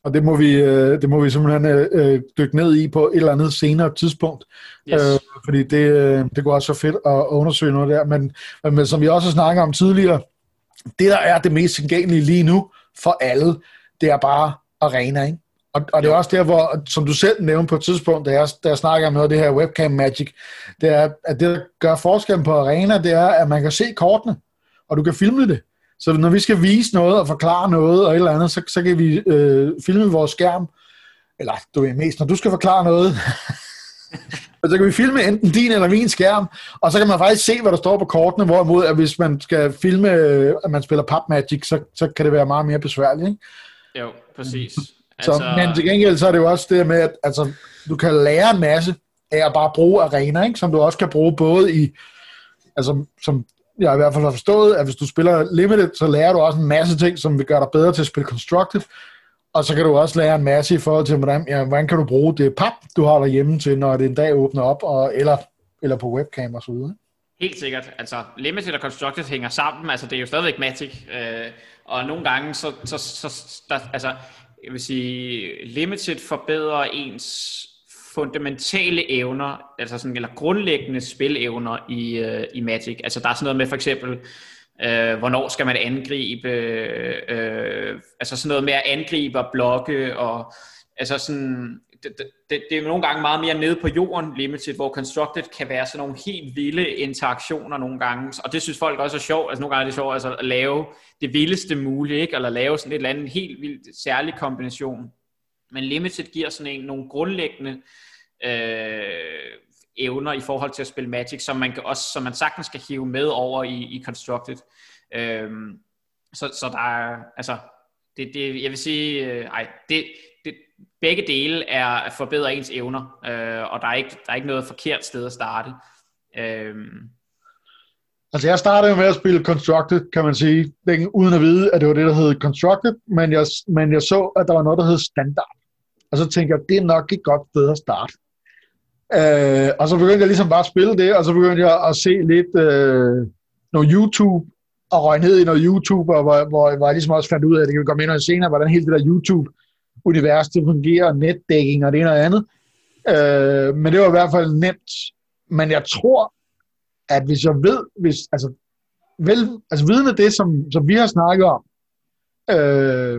og det må vi, øh, det må vi simpelthen øh, dykke ned i på et eller andet senere tidspunkt, yes. øh, fordi det, øh, det går også så fedt at undersøge noget der, men, men som vi også snakker om tidligere, det der er det mest tilgængelige lige nu for alle, det er bare arena, ikke? Og, og det er også der, hvor, som du selv nævnte på et tidspunkt, da jeg, da jeg snakker om noget af det her webcam magic, det er, at det, der gør forskellen på arena, det er, at man kan se kortene, og du kan filme det. Så når vi skal vise noget og forklare noget og et eller andet, så, så kan vi øh, filme vores skærm, eller du er mest, når du skal forklare noget, så kan vi filme enten din eller min skærm, og så kan man faktisk se, hvad der står på kortene, hvorimod at hvis man skal filme, øh, at man spiller Pop Magic, så, så kan det være meget mere besværligt. Ikke? Jo, præcis. Så, altså... Men til gengæld så er det jo også det med, at altså, du kan lære en masse af at bare bruge arena, ikke? som du også kan bruge både i, altså, som jeg i hvert fald har forstået, at hvis du spiller Limited, så lærer du også en masse ting, som vil gøre dig bedre til at spille Constructed. Og så kan du også lære en masse i forhold til, hvordan, ja, hvordan kan du bruge det pap, du har derhjemme til, når det en dag åbner op, og, eller, eller på webcam og så videre. Helt sikkert. Altså, Limited og Constructed hænger sammen. Altså, det er jo stadigvæk Matic. Øh, og nogle gange, så, så, så der, altså, jeg vil sige, Limited forbedrer ens fundamentale evner, altså sådan, eller grundlæggende spilevner i, øh, i Magic. Altså der er sådan noget med for eksempel, øh, hvornår skal man angribe, øh, altså sådan noget med at angribe og blokke, og altså sådan, det, det, det er nogle gange meget mere nede på jorden limited, hvor constructed kan være sådan nogle helt vilde interaktioner nogle gange, og det synes folk også er sjovt, altså nogle gange er det sjovt altså at lave det vildeste mulige, ikke? eller lave sådan et eller andet helt vildt særlig kombination. Men limited giver sådan en, nogle grundlæggende øh, evner i forhold til at spille Magic, som man, kan også, som man sagtens skal hive med over i, i Constructed. Øh, så, så der er, altså, det, det, jeg vil sige, øh, ej, det, det, begge dele er at forbedre ens evner, øh, og der er, ikke, der er ikke noget forkert sted at starte. Øh, Altså jeg startede med at spille Constructed, kan man sige, uden at vide, at det var det, der hed Constructed, men jeg, men jeg så, at der var noget, der hed Standard. Og så tænkte jeg, det er nok et godt sted at starte. Øh, og så begyndte jeg ligesom bare at spille det, og så begyndte jeg at se lidt øh, noget YouTube, og røg ned i noget YouTube, og hvor, hvor, hvor jeg ligesom også fandt ud af, at det kan vi komme ind og senere, hvordan hele det der YouTube-univers det fungerer, netdækking og det ene og andet. Øh, men det var i hvert fald nemt. Men jeg tror, at hvis jeg ved, hvis, altså, vel, altså viden af det, som, som vi har snakket om, øh,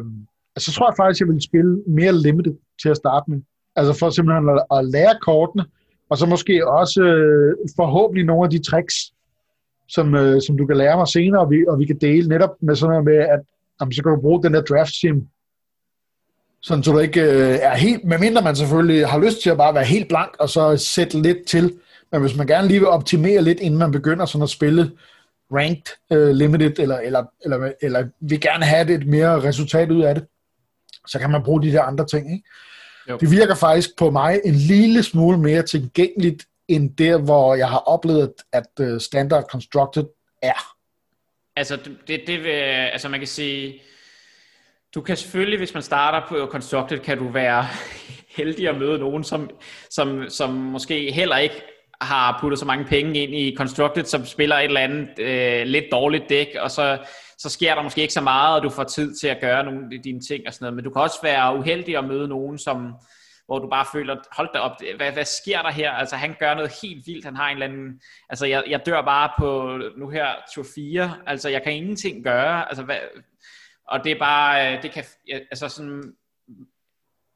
altså, så tror jeg faktisk, at jeg vil spille mere limited til at starte med. Altså for simpelthen at, at lære kortene, og så måske også øh, forhåbentlig nogle af de tricks, som, øh, som du kan lære mig senere, og vi, og vi kan dele netop med sådan noget med, at jamen, så kan du bruge den der draft sim, sådan så du ikke øh, er helt, medmindre man selvfølgelig har lyst til at bare være helt blank, og så sætte lidt til, men hvis man gerne lige vil optimere lidt, inden man begynder sådan at spille ranked øh, limited, eller, eller, eller, eller vil gerne have et mere resultat ud af det, så kan man bruge de der andre ting. Ikke? Jo. Det virker faktisk på mig en lille smule mere tilgængeligt, end der, hvor jeg har oplevet, at uh, Standard Constructed er. Altså, det, det vil, altså man kan sige, du kan selvfølgelig, hvis man starter på Constructed, kan du være heldig at møde nogen, som, som, som måske heller ikke har puttet så mange penge ind i Constructed, som spiller et eller andet øh, lidt dårligt dæk, og så så sker der måske ikke så meget, og du får tid til at gøre nogle af dine ting og sådan noget. Men du kan også være uheldig at møde nogen, som, hvor du bare føler, hold da op, hvad, hvad sker der her? Altså han gør noget helt vildt, han har en eller anden, altså jeg, jeg dør bare på nu her tur 4, altså jeg kan ingenting gøre, altså hvad, og det er bare, øh, det kan, altså sådan,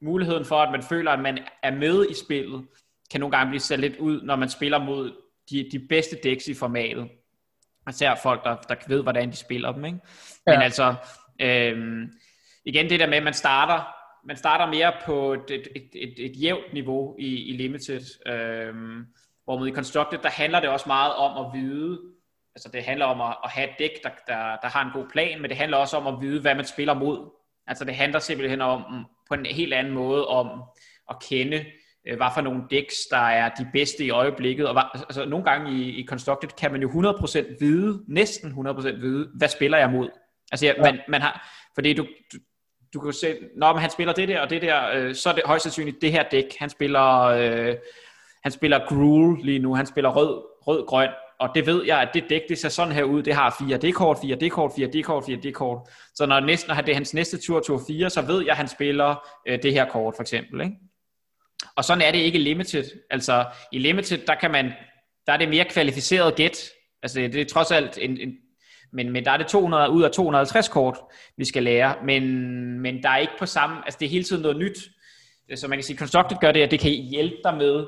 muligheden for, at man føler, at man er med i spillet, kan nogle gange blive sat lidt ud, når man spiller mod de, de bedste decks i formatet. Især folk, der, der ved, hvordan de spiller dem. Ikke? Ja. Men altså, øhm, igen det der med, at man starter, man starter mere på et, et, et, et, et jævnt niveau i, i Limited. Øhm, hvor i Constructed, der handler det også meget om at vide, altså det handler om at, at have et dæk, der, der, der har en god plan, men det handler også om at vide, hvad man spiller mod. Altså det handler simpelthen om, på en helt anden måde om at kende hvad for nogle decks, der er de bedste i øjeblikket. Og hvad, altså, nogle gange i, i Constructed kan man jo 100% vide, næsten 100% vide, hvad spiller jeg mod. Altså, ja, ja. Man, man har, fordi du, du, du kan se, når han spiller det der og det der, øh, så er det højst sandsynligt det her dæk. Han spiller, øh, han spiller Gruel lige nu, han spiller rød, rød-grøn, og det ved jeg, at det dæk, det ser sådan her ud, det har 4 D-kort, 4 D-kort, 4 D-kort, 4 D-kort. Så når, næsten, når det er hans næste tur, tur 4, så ved jeg, at han spiller øh, det her kort, for eksempel. Ikke? Og sådan er det ikke i limited. Altså i limited, der kan man, der er det mere kvalificeret gæt. Altså det, er trods alt en, en men, men der er det 200 ud af 250 kort, vi skal lære, men, men der er ikke på samme, altså det er hele tiden noget nyt. Øh, så man kan sige, Constructed gør det, at det kan hjælpe dig med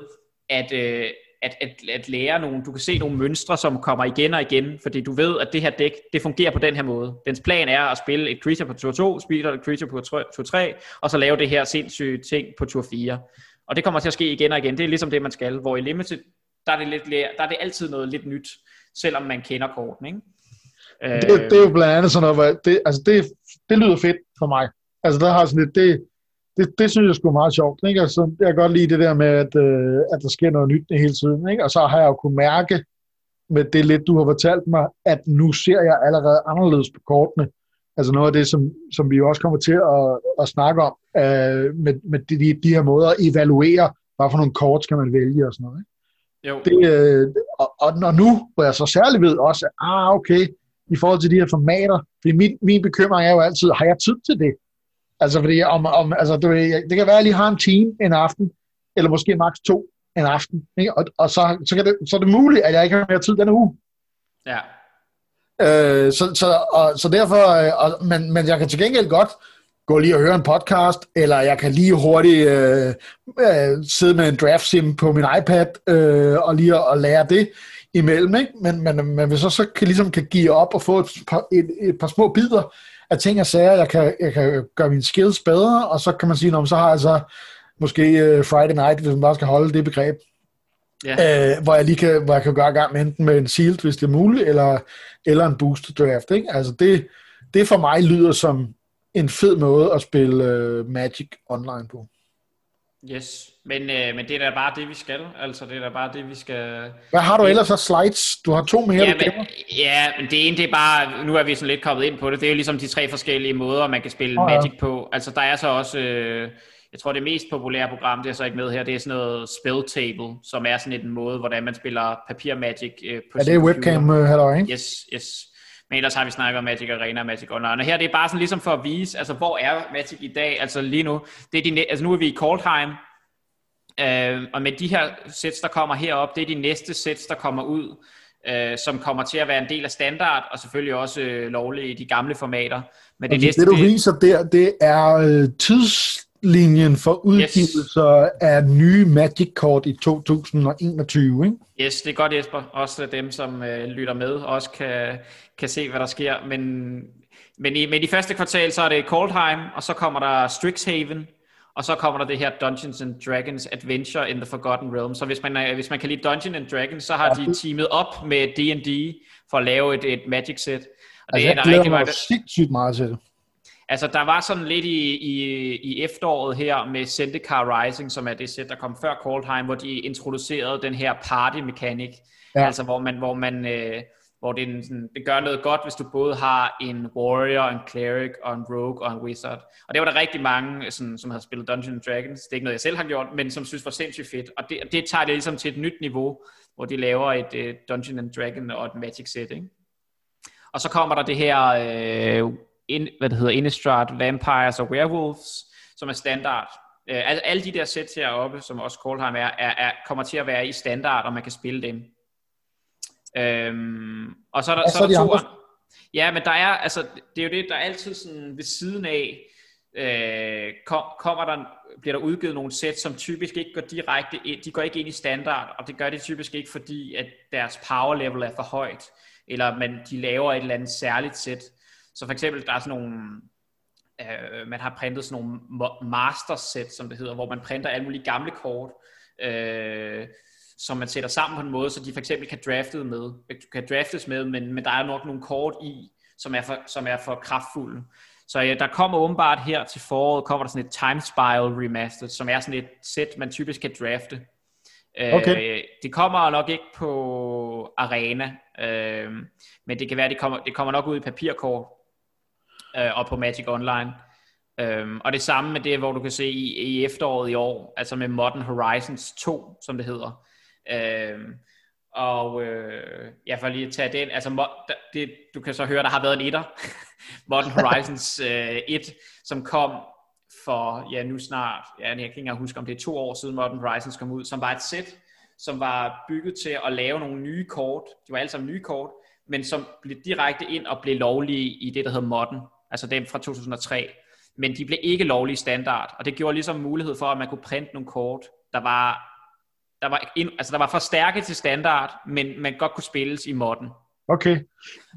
at, øh, at, at, at lære nogle, du kan se nogle mønstre, som kommer igen og igen, fordi du ved, at det her dæk, det fungerer på den her måde. Dens plan er at spille et creature på tur 2, spille et creature på tur 3, og så lave det her sindssyge ting på tur 4. Og det kommer til at ske igen og igen. Det er ligesom det, man skal. Hvor i Limited, der er det, lidt, der er det altid noget lidt nyt, selvom man kender korten. Ikke? Det, det er jo blandt andet sådan noget, det, altså det, det lyder fedt for mig. Altså der har sådan lidt, det, det, det synes jeg sgu meget sjovt. Ikke? Altså, jeg kan godt lide det der med, at, øh, at der sker noget nyt hele tiden. Ikke? Og så har jeg jo kunne mærke, med det lidt, du har fortalt mig, at nu ser jeg allerede anderledes på kortene. Altså noget af det, som, som vi også kommer til at, at snakke om, øh, med, med de, de her måder at evaluere, hvad for nogle kort skal man vælge og sådan noget. Ikke? Jo. Det, øh, og, og når nu, hvor jeg så særligt ved også, at ah, okay, i forhold til de her formater, fordi min, min bekymring er jo altid, har jeg tid til det? Altså, fordi om, om, altså, det, det kan være, at jeg lige har en time en aften, eller måske maks to en aften, ikke? Og, og så, så, kan det, så er det muligt, at jeg ikke har mere tid denne uge. Ja. Øh, så, så, og, så derfor, øh, og, men, men jeg kan til gengæld godt gå lige og høre en podcast, eller jeg kan lige hurtigt øh, øh, sidde med en draft sim på min iPad, øh, og lige at, og lære det imellem, ikke? Men, men, men hvis jeg så kan, ligesom kan give op og få et par, et, et par små bidder af ting og sager, jeg kan, jeg kan gøre mine skills bedre, og så kan man sige, så har jeg så måske øh, Friday night, hvis man bare skal holde det begreb, ja. øh, hvor jeg lige kan, hvor jeg kan gøre gang med enten med en sealed, hvis det er muligt, eller, eller en boosted draft. Ikke? Altså det, det for mig lyder som en fed måde at spille uh, Magic online på. Yes, men, øh, men det er da bare det, vi skal. Altså, det er da bare det, vi skal... Hvad har du ellers af slides? Du har to mere, ja, men, ja, men det ene, det er bare... Nu er vi sådan lidt kommet ind på det. Det er jo ligesom de tre forskellige måder, man kan spille oh, ja. Magic på. Altså, der er så også... Øh, jeg tror, det mest populære program, det er så ikke med her, det er sådan noget Spell Table, som er sådan en måde, hvordan man spiller papir Magic øh, på Ja, det er webcam, uh, ikke? Yes, yes. Men ellers har vi snakket om Magic Arena og Magic Online. Og her det er bare sådan ligesom for at vise, altså hvor er Magic i dag? Altså lige nu, det er de, altså nu er vi i Coldheim, øh, og med de her sets, der kommer herop, det er de næste sets, der kommer ud, øh, som kommer til at være en del af standard, og selvfølgelig også øh, lovlige i de gamle formater. Men det, altså, næste, det du viser der, det er øh, tids linjen for udgivelser yes. af nye Magic-kort i 2021, ikke? Yes, det er godt Jesper. Også dem, som øh, lytter med, også kan, kan se, hvad der sker. Men, men, i, men i første kvartal, så er det Coldheim, og så kommer der Strixhaven, og så kommer der det her Dungeons and Dragons Adventure in the Forgotten Realm. Så hvis man, hvis man kan lide Dungeons and Dragons, så har de teamet op med D&D for at lave et, et Magic-set. Og det altså, er jeg glæder mig sindssygt meget til det. Altså, der var sådan lidt i, i, i efteråret her med Zendikar Rising, som er det sæt, der kom før Coldheim, hvor de introducerede den her party mechanic, ja. altså hvor man, hvor man øh, hvor det, en, sådan, det gør noget godt, hvis du både har en warrior, en cleric, og en rogue og en wizard. Og det var der rigtig mange, sådan, som har spillet Dungeons Dragons. Det er ikke noget, jeg selv har gjort, men som synes var sindssygt fedt. Og det, det tager det ligesom til et nyt niveau, hvor de laver et uh, Dungeons Dragon og et Magic set, ikke? Og så kommer der det her øh, in, hvad det hedder, Innistrad, Vampires og Werewolves, som er standard. Øh, alle, alle de der sæt heroppe, som også Kohlheim er, er, er, kommer til at være i standard, og man kan spille dem. Øhm, og så er der, så er der to andre. Ja, men der er, altså, det er jo det, der er altid sådan ved siden af, øh, kom, kommer der, bliver der udgivet nogle sæt, som typisk ikke går direkte ind, de går ikke ind i standard, og det gør de typisk ikke, fordi at deres power level er for højt, eller man, de laver et eller andet særligt sæt. Så for eksempel, der er sådan nogle, øh, man har printet sådan nogle master set, som det hedder, hvor man printer alle mulige gamle kort, øh, som man sætter sammen på en måde, så de for eksempel kan draftes med, kan draftes med, men, men der er nok nogle kort i, som er for, som er for kraftfulde. Så ja, der kommer åbenbart her til foråret, kommer der sådan et Time Spiral Remastered, som er sådan et sæt, man typisk kan drafte. Øh, okay. Øh, det kommer nok ikke på Arena, øh, men det kan være, det kommer, det kommer nok ud i papirkort, øh, og på Magic Online. Øhm, og det samme med det, hvor du kan se i, i efteråret i år, altså med Modern Horizons 2, som det hedder. Øhm, og øh, ja, for lige at tage den, altså det, du kan så høre, der har været en etter, Modern Horizons øh, 1, som kom for, ja nu snart, ja, jeg kan ikke engang huske, om det er to år siden Modern Horizons kom ud, som var et sæt, som var bygget til at lave nogle nye kort, de var alle sammen nye kort, men som blev direkte ind og blev lovlige i det, der hedder Modern altså dem fra 2003, men de blev ikke lovlige standard, og det gjorde ligesom mulighed for, at man kunne printe nogle kort, der var, der var, ind, altså der var for stærke til standard, men man godt kunne spilles i modden. Okay.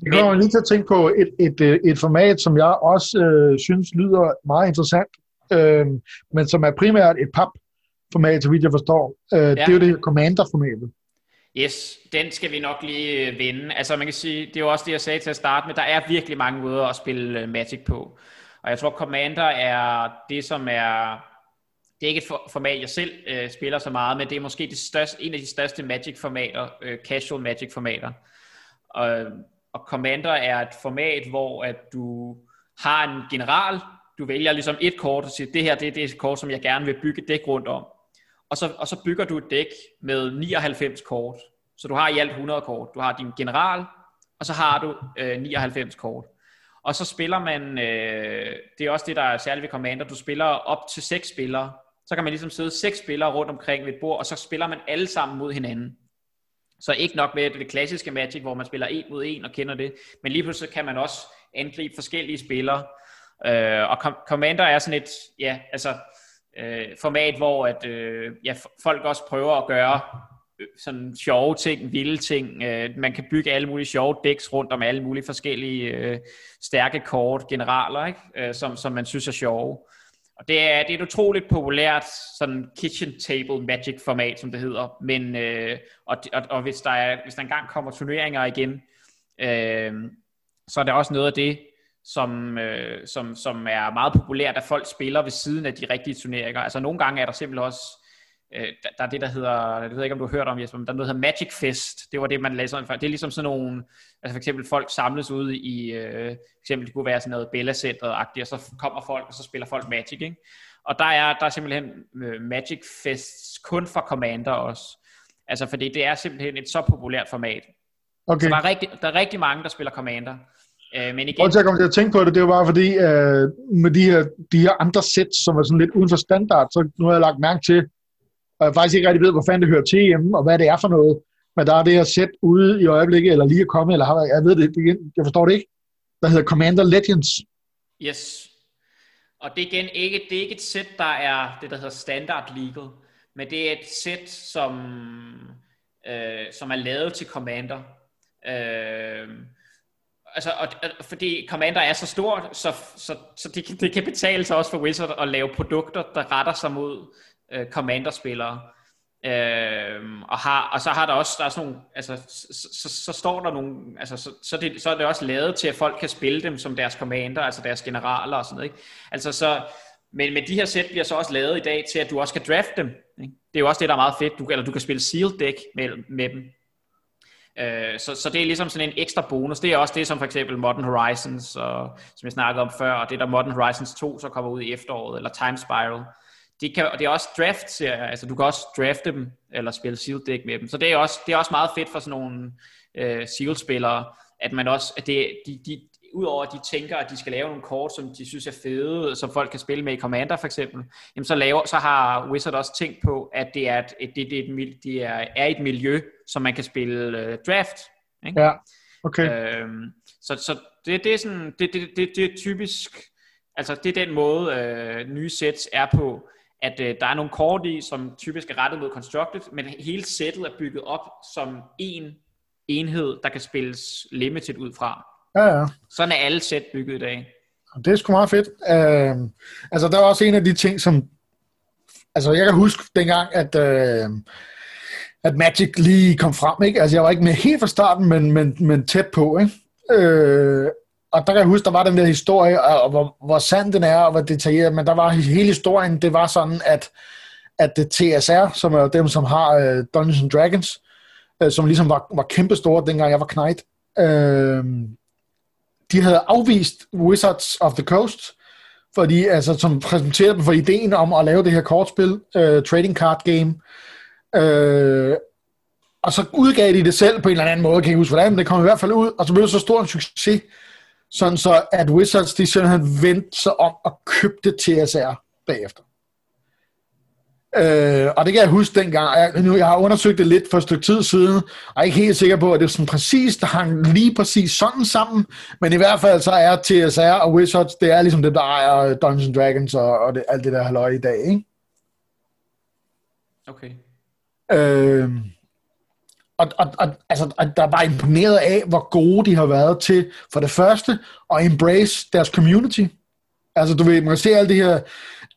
Det kommer lige til at tænke på et, et, et, et format, som jeg også øh, synes lyder meget interessant, øh, men som er primært et pap-format, så vidt jeg forstår. Øh, ja. Det er jo det Commander-formatet. Yes, den skal vi nok lige øh, vinde. Altså man kan sige, det er jo også det, jeg sagde til at starte med, der er virkelig mange måder at spille øh, Magic på. Og jeg tror, Commander er det, som er det er ikke et format, jeg selv øh, spiller så meget, men det er måske det største, en af de største Magic-formater, øh, casual Magic-formater. Og, og Commander er et format, hvor at du har en general, du vælger ligesom et kort og siger, det her det er det kort, som jeg gerne vil bygge dæk rundt om. Og så, og så bygger du et dæk med 99 kort. Så du har i alt 100 kort. Du har din general, og så har du øh, 99 kort. Og så spiller man, øh, det er også det, der er særligt ved Commander, du spiller op til seks spillere. Så kan man ligesom sidde seks spillere rundt omkring ved et bord, og så spiller man alle sammen mod hinanden. Så ikke nok med det klassiske Magic, hvor man spiller en mod en og kender det, men lige pludselig kan man også angribe forskellige spillere. Øh, og Commander er sådan et, ja, altså øh, format, hvor at, øh, ja, folk også prøver at gøre øh, sådan sjove ting, vilde ting. Øh, man kan bygge alle mulige sjove decks rundt om alle mulige forskellige øh, stærke kort, generaler, ikke? Øh, som, som man synes er sjove. Og det er, det er et utroligt populært sådan kitchen table magic format, som det hedder. Men, øh, og, og, og hvis, der er, hvis der engang kommer turneringer igen, øh, så er det også noget af det, som, øh, som, som er meget populært, at folk spiller ved siden af de rigtige turneringer. Altså nogle gange er der simpelthen også, øh, der, der er det, der hedder, jeg ved ikke, om du har hørt om, Jesper, men der er noget, der hedder Magic Fest. Det var det, man læser. Det er ligesom sådan nogle, altså for eksempel folk samles ude i, øh, for eksempel det kunne være sådan noget Bella Center-agtigt, og så kommer folk, og så spiller folk Magic, ikke? Og der er, der er simpelthen øh, Magic Fest kun for Commander også. Altså fordi det er simpelthen et så populært format. Okay. Så der er, rigtig, der er rigtig mange, der spiller Commander. Øh, men igen... Grunden til, at jeg kom til at tænke på det, det var bare fordi, øh, med de her, de her andre sæt, som er sådan lidt uden for standard, så nu har jeg lagt mærke til, og jeg faktisk ikke rigtig ved, hvor fanden det hører til hjemme, og hvad det er for noget. Men der er det her sæt ude i øjeblikket, eller lige er kommet, eller har været, jeg ved det, jeg forstår det ikke, der hedder Commander Legends. Yes. Og det er igen ikke, det er ikke et sæt, der er det, der hedder Standard Legal, men det er et sæt, som, øh, som er lavet til Commander. Øh, altså, og, og, fordi Commander er så stort, så, så, så det, det kan betale sig også for Wizard at lave produkter, der retter sig mod øh, Commander-spillere. Uh, og, har, og så har der også der er sådan nogle, altså, så, så, så står der nogle, altså, så, så, det, så er det også lavet til, at folk kan spille dem som deres commander, altså deres generaler og sådan noget. Ikke? Altså så, men, men de her sæt bliver så også lavet i dag til, at du også kan drafte dem. Ikke? Det er jo også det, der er meget fedt. Du, eller du kan spille sealed deck med, med dem. Øh, så, så det er ligesom sådan en ekstra bonus. Det er også det, som for eksempel Modern Horizons, og, som jeg snakkede om før, og det der Modern Horizons 2, så kommer ud i efteråret, eller Time Spiral. De kan, og det er også draft-serier, altså du kan også drafte dem, eller spille sealed deck med dem. Så det er også, det er også meget fedt for sådan nogle øh, sealed-spillere, at man også, at det, de, de, udover at de tænker, at de skal lave nogle kort, som de synes er fede, som folk kan spille med i Commander for eksempel, jamen så, laver, så har Wizard også tænkt på, at det er et, det, det, det, det er, er et miljø, som man kan spille uh, draft. Ikke? Ja, okay. Øhm, så så det, det, er sådan, det, det, det, det er typisk, altså det er den måde, øh, nye sets er på, at øh, der er nogle kort i, som typisk er rettet mod Constructed, men hele sættet er bygget op som en enhed, der kan spilles limited ud fra. Ja, ja. Sådan er alle sæt bygget i dag. Det er sgu meget fedt. Uh, altså, der var også en af de ting, som... Altså, jeg kan huske dengang, at, uh, at Magic lige kom frem, ikke? Altså, jeg var ikke med helt fra starten, men, men, men tæt på, ikke? Uh, og der kan jeg huske, der var den der historie, og hvor, hvor sand den er, og hvor detaljeret, men der var hele historien, det var sådan, at, at TSR, som er dem, som har uh, Dungeons and Dragons, uh, som ligesom var, var kæmpestore, dengang jeg var knight, uh, de havde afvist Wizards of the Coast, fordi, altså, som præsenterede dem for ideen om at lave det her kortspil, uh, trading card game, uh, og så udgav de det selv på en eller anden måde, kan jeg huske hvordan, men det kom i hvert fald ud, og så blev det så stor en succes, sådan så at Wizards, de simpelthen vendte sig om og købte TSR bagefter. Øh, og det kan jeg huske dengang. Jeg, nu, jeg har undersøgt det lidt for et stykke tid siden, og er ikke helt sikker på, at det er sådan præcis, der hang lige præcis sådan sammen. Men i hvert fald så er TSR og Wizards, det er ligesom det, der ejer Dungeons Dragons og, og det, alt det der halvøje i dag, ikke? Okay. Øh, og, og, og, altså, og der er bare imponeret af, hvor gode de har været til, for det første, at embrace deres community. Altså, du ved, man kan se alle de her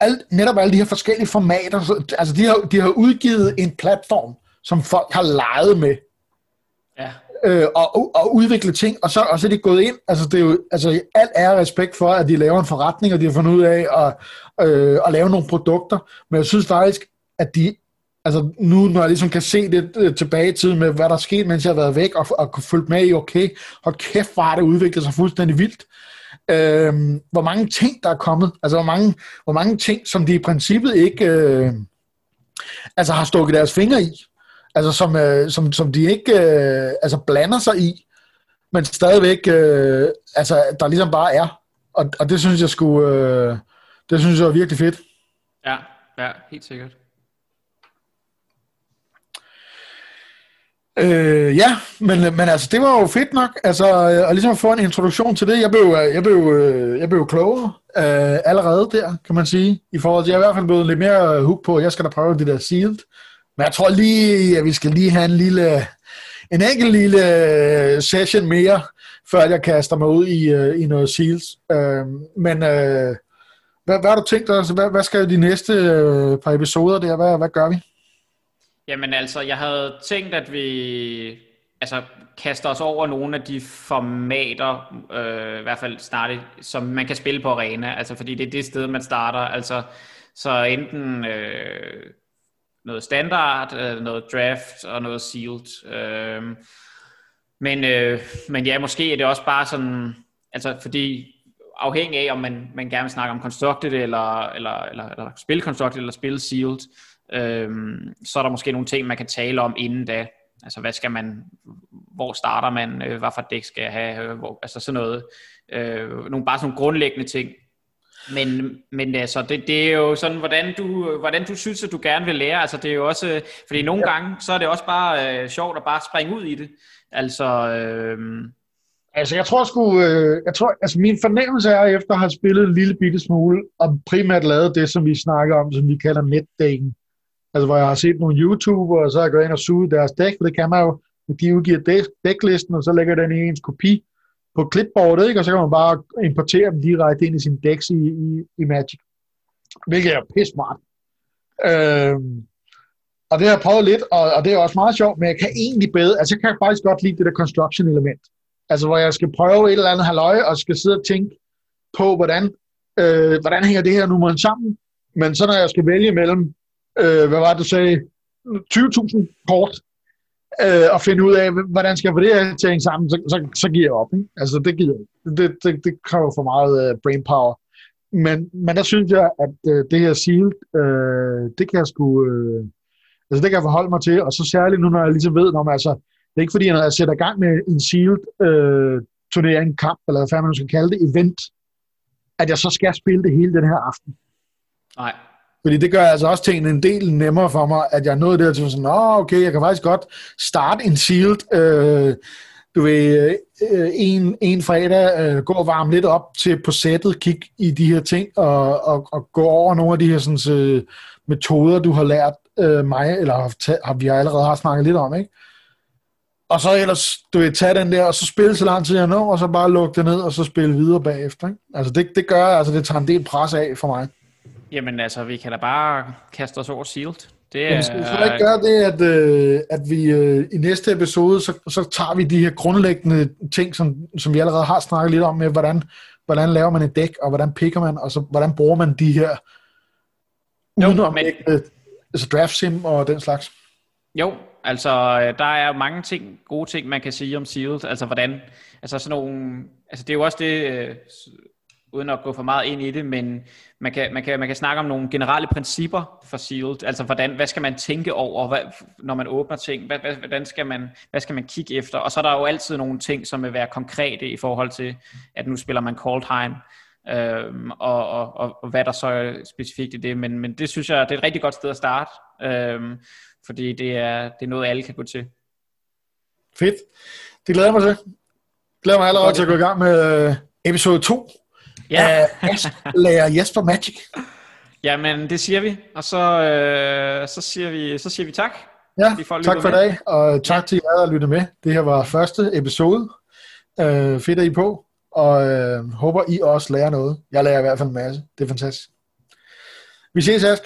alt, netop alle de her forskellige formater, så, altså de har, de har udgivet en platform, som folk har leget med. Ja. øh, og, og udvikle ting, og så, og så er de gået ind, altså det er jo, altså alt er respekt for, at de laver en forretning, og de har fundet ud af at, øh, at lave nogle produkter, men jeg synes faktisk, at de, altså nu når jeg ligesom kan se det øh, tilbage i tiden med, hvad der er sket, mens jeg har været væk, og, og kunne følge med i, okay, hold kæft, var det udviklet sig fuldstændig vildt, øh, hvor mange ting, der er kommet, altså hvor mange, hvor mange ting, som de i princippet ikke øh, altså har stukket deres fingre i, altså som, øh, som, som de ikke øh, altså blander sig i, men stadigvæk, øh, altså der ligesom bare er, og, og det synes jeg skulle, øh, det synes jeg er virkelig fedt. Ja, ja, helt sikkert. Øh, ja, men, men altså, det var jo fedt nok, altså, øh, ligesom at ligesom få en introduktion til det. Jeg blev, øh, jeg blev, øh, jeg blev klogere øh, allerede der, kan man sige, i forhold til, jeg er i hvert fald blevet lidt mere hook på, jeg skal da prøve det der sealed. Men jeg tror lige, at vi skal lige have en lille, en enkelt lille session mere, før jeg kaster mig ud i, i noget seals. Øh, men øh, hvad, hvad har du tænkt dig? Altså, hvad, hvad skal de næste øh, par episoder der? Hvad, hvad gør vi? Jamen altså, jeg havde tænkt, at vi altså, kaster os over nogle af de formater, øh, i hvert fald snart, som man kan spille på arena, altså fordi det er det sted, man starter. Altså, så enten øh, noget standard, øh, noget draft og noget sealed. Øh, men, øh, men ja, måske er det også bare sådan, altså fordi afhængig af, om man, man gerne vil snakke om constructed, eller, eller, eller, eller spille constructed, eller spille sealed, Øhm, så er der måske nogle ting, man kan tale om inden da. Altså, hvad skal man, hvor starter man, øh, hvad for dæk skal jeg have, øh, hvor, altså sådan noget. Øh, nogle, bare sådan grundlæggende ting. Men, men altså, det, det er jo sådan, hvordan du, hvordan du synes, at du gerne vil lære. Altså, det er jo også, fordi nogle ja. gange, så er det også bare øh, sjovt at bare springe ud i det. Altså, øh, Altså, jeg tror sgu, øh, jeg tror, altså min fornemmelse er, efter at have spillet en lille bitte smule, og primært lavet det, som vi snakker om, som vi kalder netdagen, Altså, hvor jeg har set nogle YouTuber, og så har jeg gået ind og suget deres dæk, for det kan man jo, de udgiver dæk, dæklisten, og så lægger den i ens kopi på clipboardet, ikke? og så kan man bare importere dem direkte ind i sin dæks i, i, i Magic. Hvilket er pisse smart. Øhm, og det har jeg prøvet lidt, og, og det er også meget sjovt, men jeg kan egentlig bedre, altså jeg kan faktisk godt lide det der construction element. Altså hvor jeg skal prøve et eller andet halvøje, og skal sidde og tænke på, hvordan, øh, hvordan hænger det her nummer sammen. Men så når jeg skal vælge mellem øh, hvad var det, du sagde, 20.000 kort, øh, og finde ud af, hvordan skal jeg få det her til at sammen, så, så, så giver jeg op. Ikke? Altså, det giver det, det, det kræver for meget øh, brain power. Men, men der synes jeg, at øh, det her seal, øh, det kan jeg sgu, Øh, altså det kan jeg forholde mig til, og så særligt nu, når jeg ligesom ved, når man, altså, det er ikke fordi, når jeg sætter gang med en sealed øh, turnering, kamp, eller hvad man skal kalde det, event, at jeg så skal spille det hele den her aften. Nej. Fordi det gør altså også tingene en del nemmere for mig, at jeg er nået der til sådan, åh, okay, jeg kan faktisk godt starte en sealed, øh, du ved, øh, en, en fredag, øh, gå og varme lidt op til på sættet, kig i de her ting, og, og, og gå over nogle af de her sådan, øh, metoder, du har lært øh, mig, eller har, har vi allerede har snakket lidt om, ikke? Og så ellers, du vil tage den der, og så spille så lang tid jeg når, og så bare lukke det ned, og så spille videre bagefter. Ikke? Altså det, det gør, altså det tager en del pres af for mig. Jamen altså, vi kan da bare kaste os over Sealed. Det er, Jamen, skal vi så ikke gøre det, at, øh, at vi øh, i næste episode, så, så tager vi de her grundlæggende ting, som, som vi allerede har snakket lidt om, med hvordan, hvordan laver man et dæk, og hvordan picker man, og så hvordan bruger man de her jo, men, øh, altså draft sim og den slags. Jo, altså der er mange ting, gode ting, man kan sige om Sealed, altså hvordan, altså sådan nogle, altså det er jo også det, øh, uden at gå for meget ind i det, men man kan, man kan, man kan snakke om nogle generelle principper for Sealed, altså hvordan, hvad skal man tænke over, hvad, når man åbner ting, hvad, hvad, hvordan skal man, hvad skal man kigge efter, og så er der jo altid nogle ting, som vil være konkrete i forhold til, at nu spiller man Coldheim, øhm, og, og, og, og hvad der så er specifikt i det, men, men det synes jeg, det er et rigtig godt sted at starte, øhm, fordi det er, det er noget, alle kan gå til. Fedt. Det glæder jeg mig til. glæder mig allerede til at gå i gang med øh, episode 2 Ja. Uh, lærer Jesper Magic. Jamen, det siger vi. Og så, øh, så, siger, vi, så siger vi tak. Ja, tak for i dag, og tak til jer, der lyttede med. Det her var første episode. Uh, fedt, at I på, og uh, håber, I også lærer noget. Jeg lærer i hvert fald en masse. Det er fantastisk. Vi ses, Ask.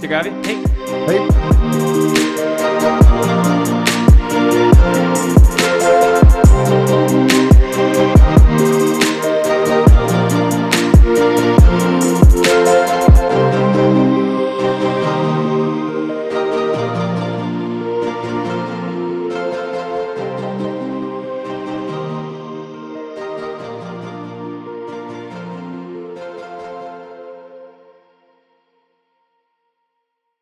Det gør vi. Hej. Hej.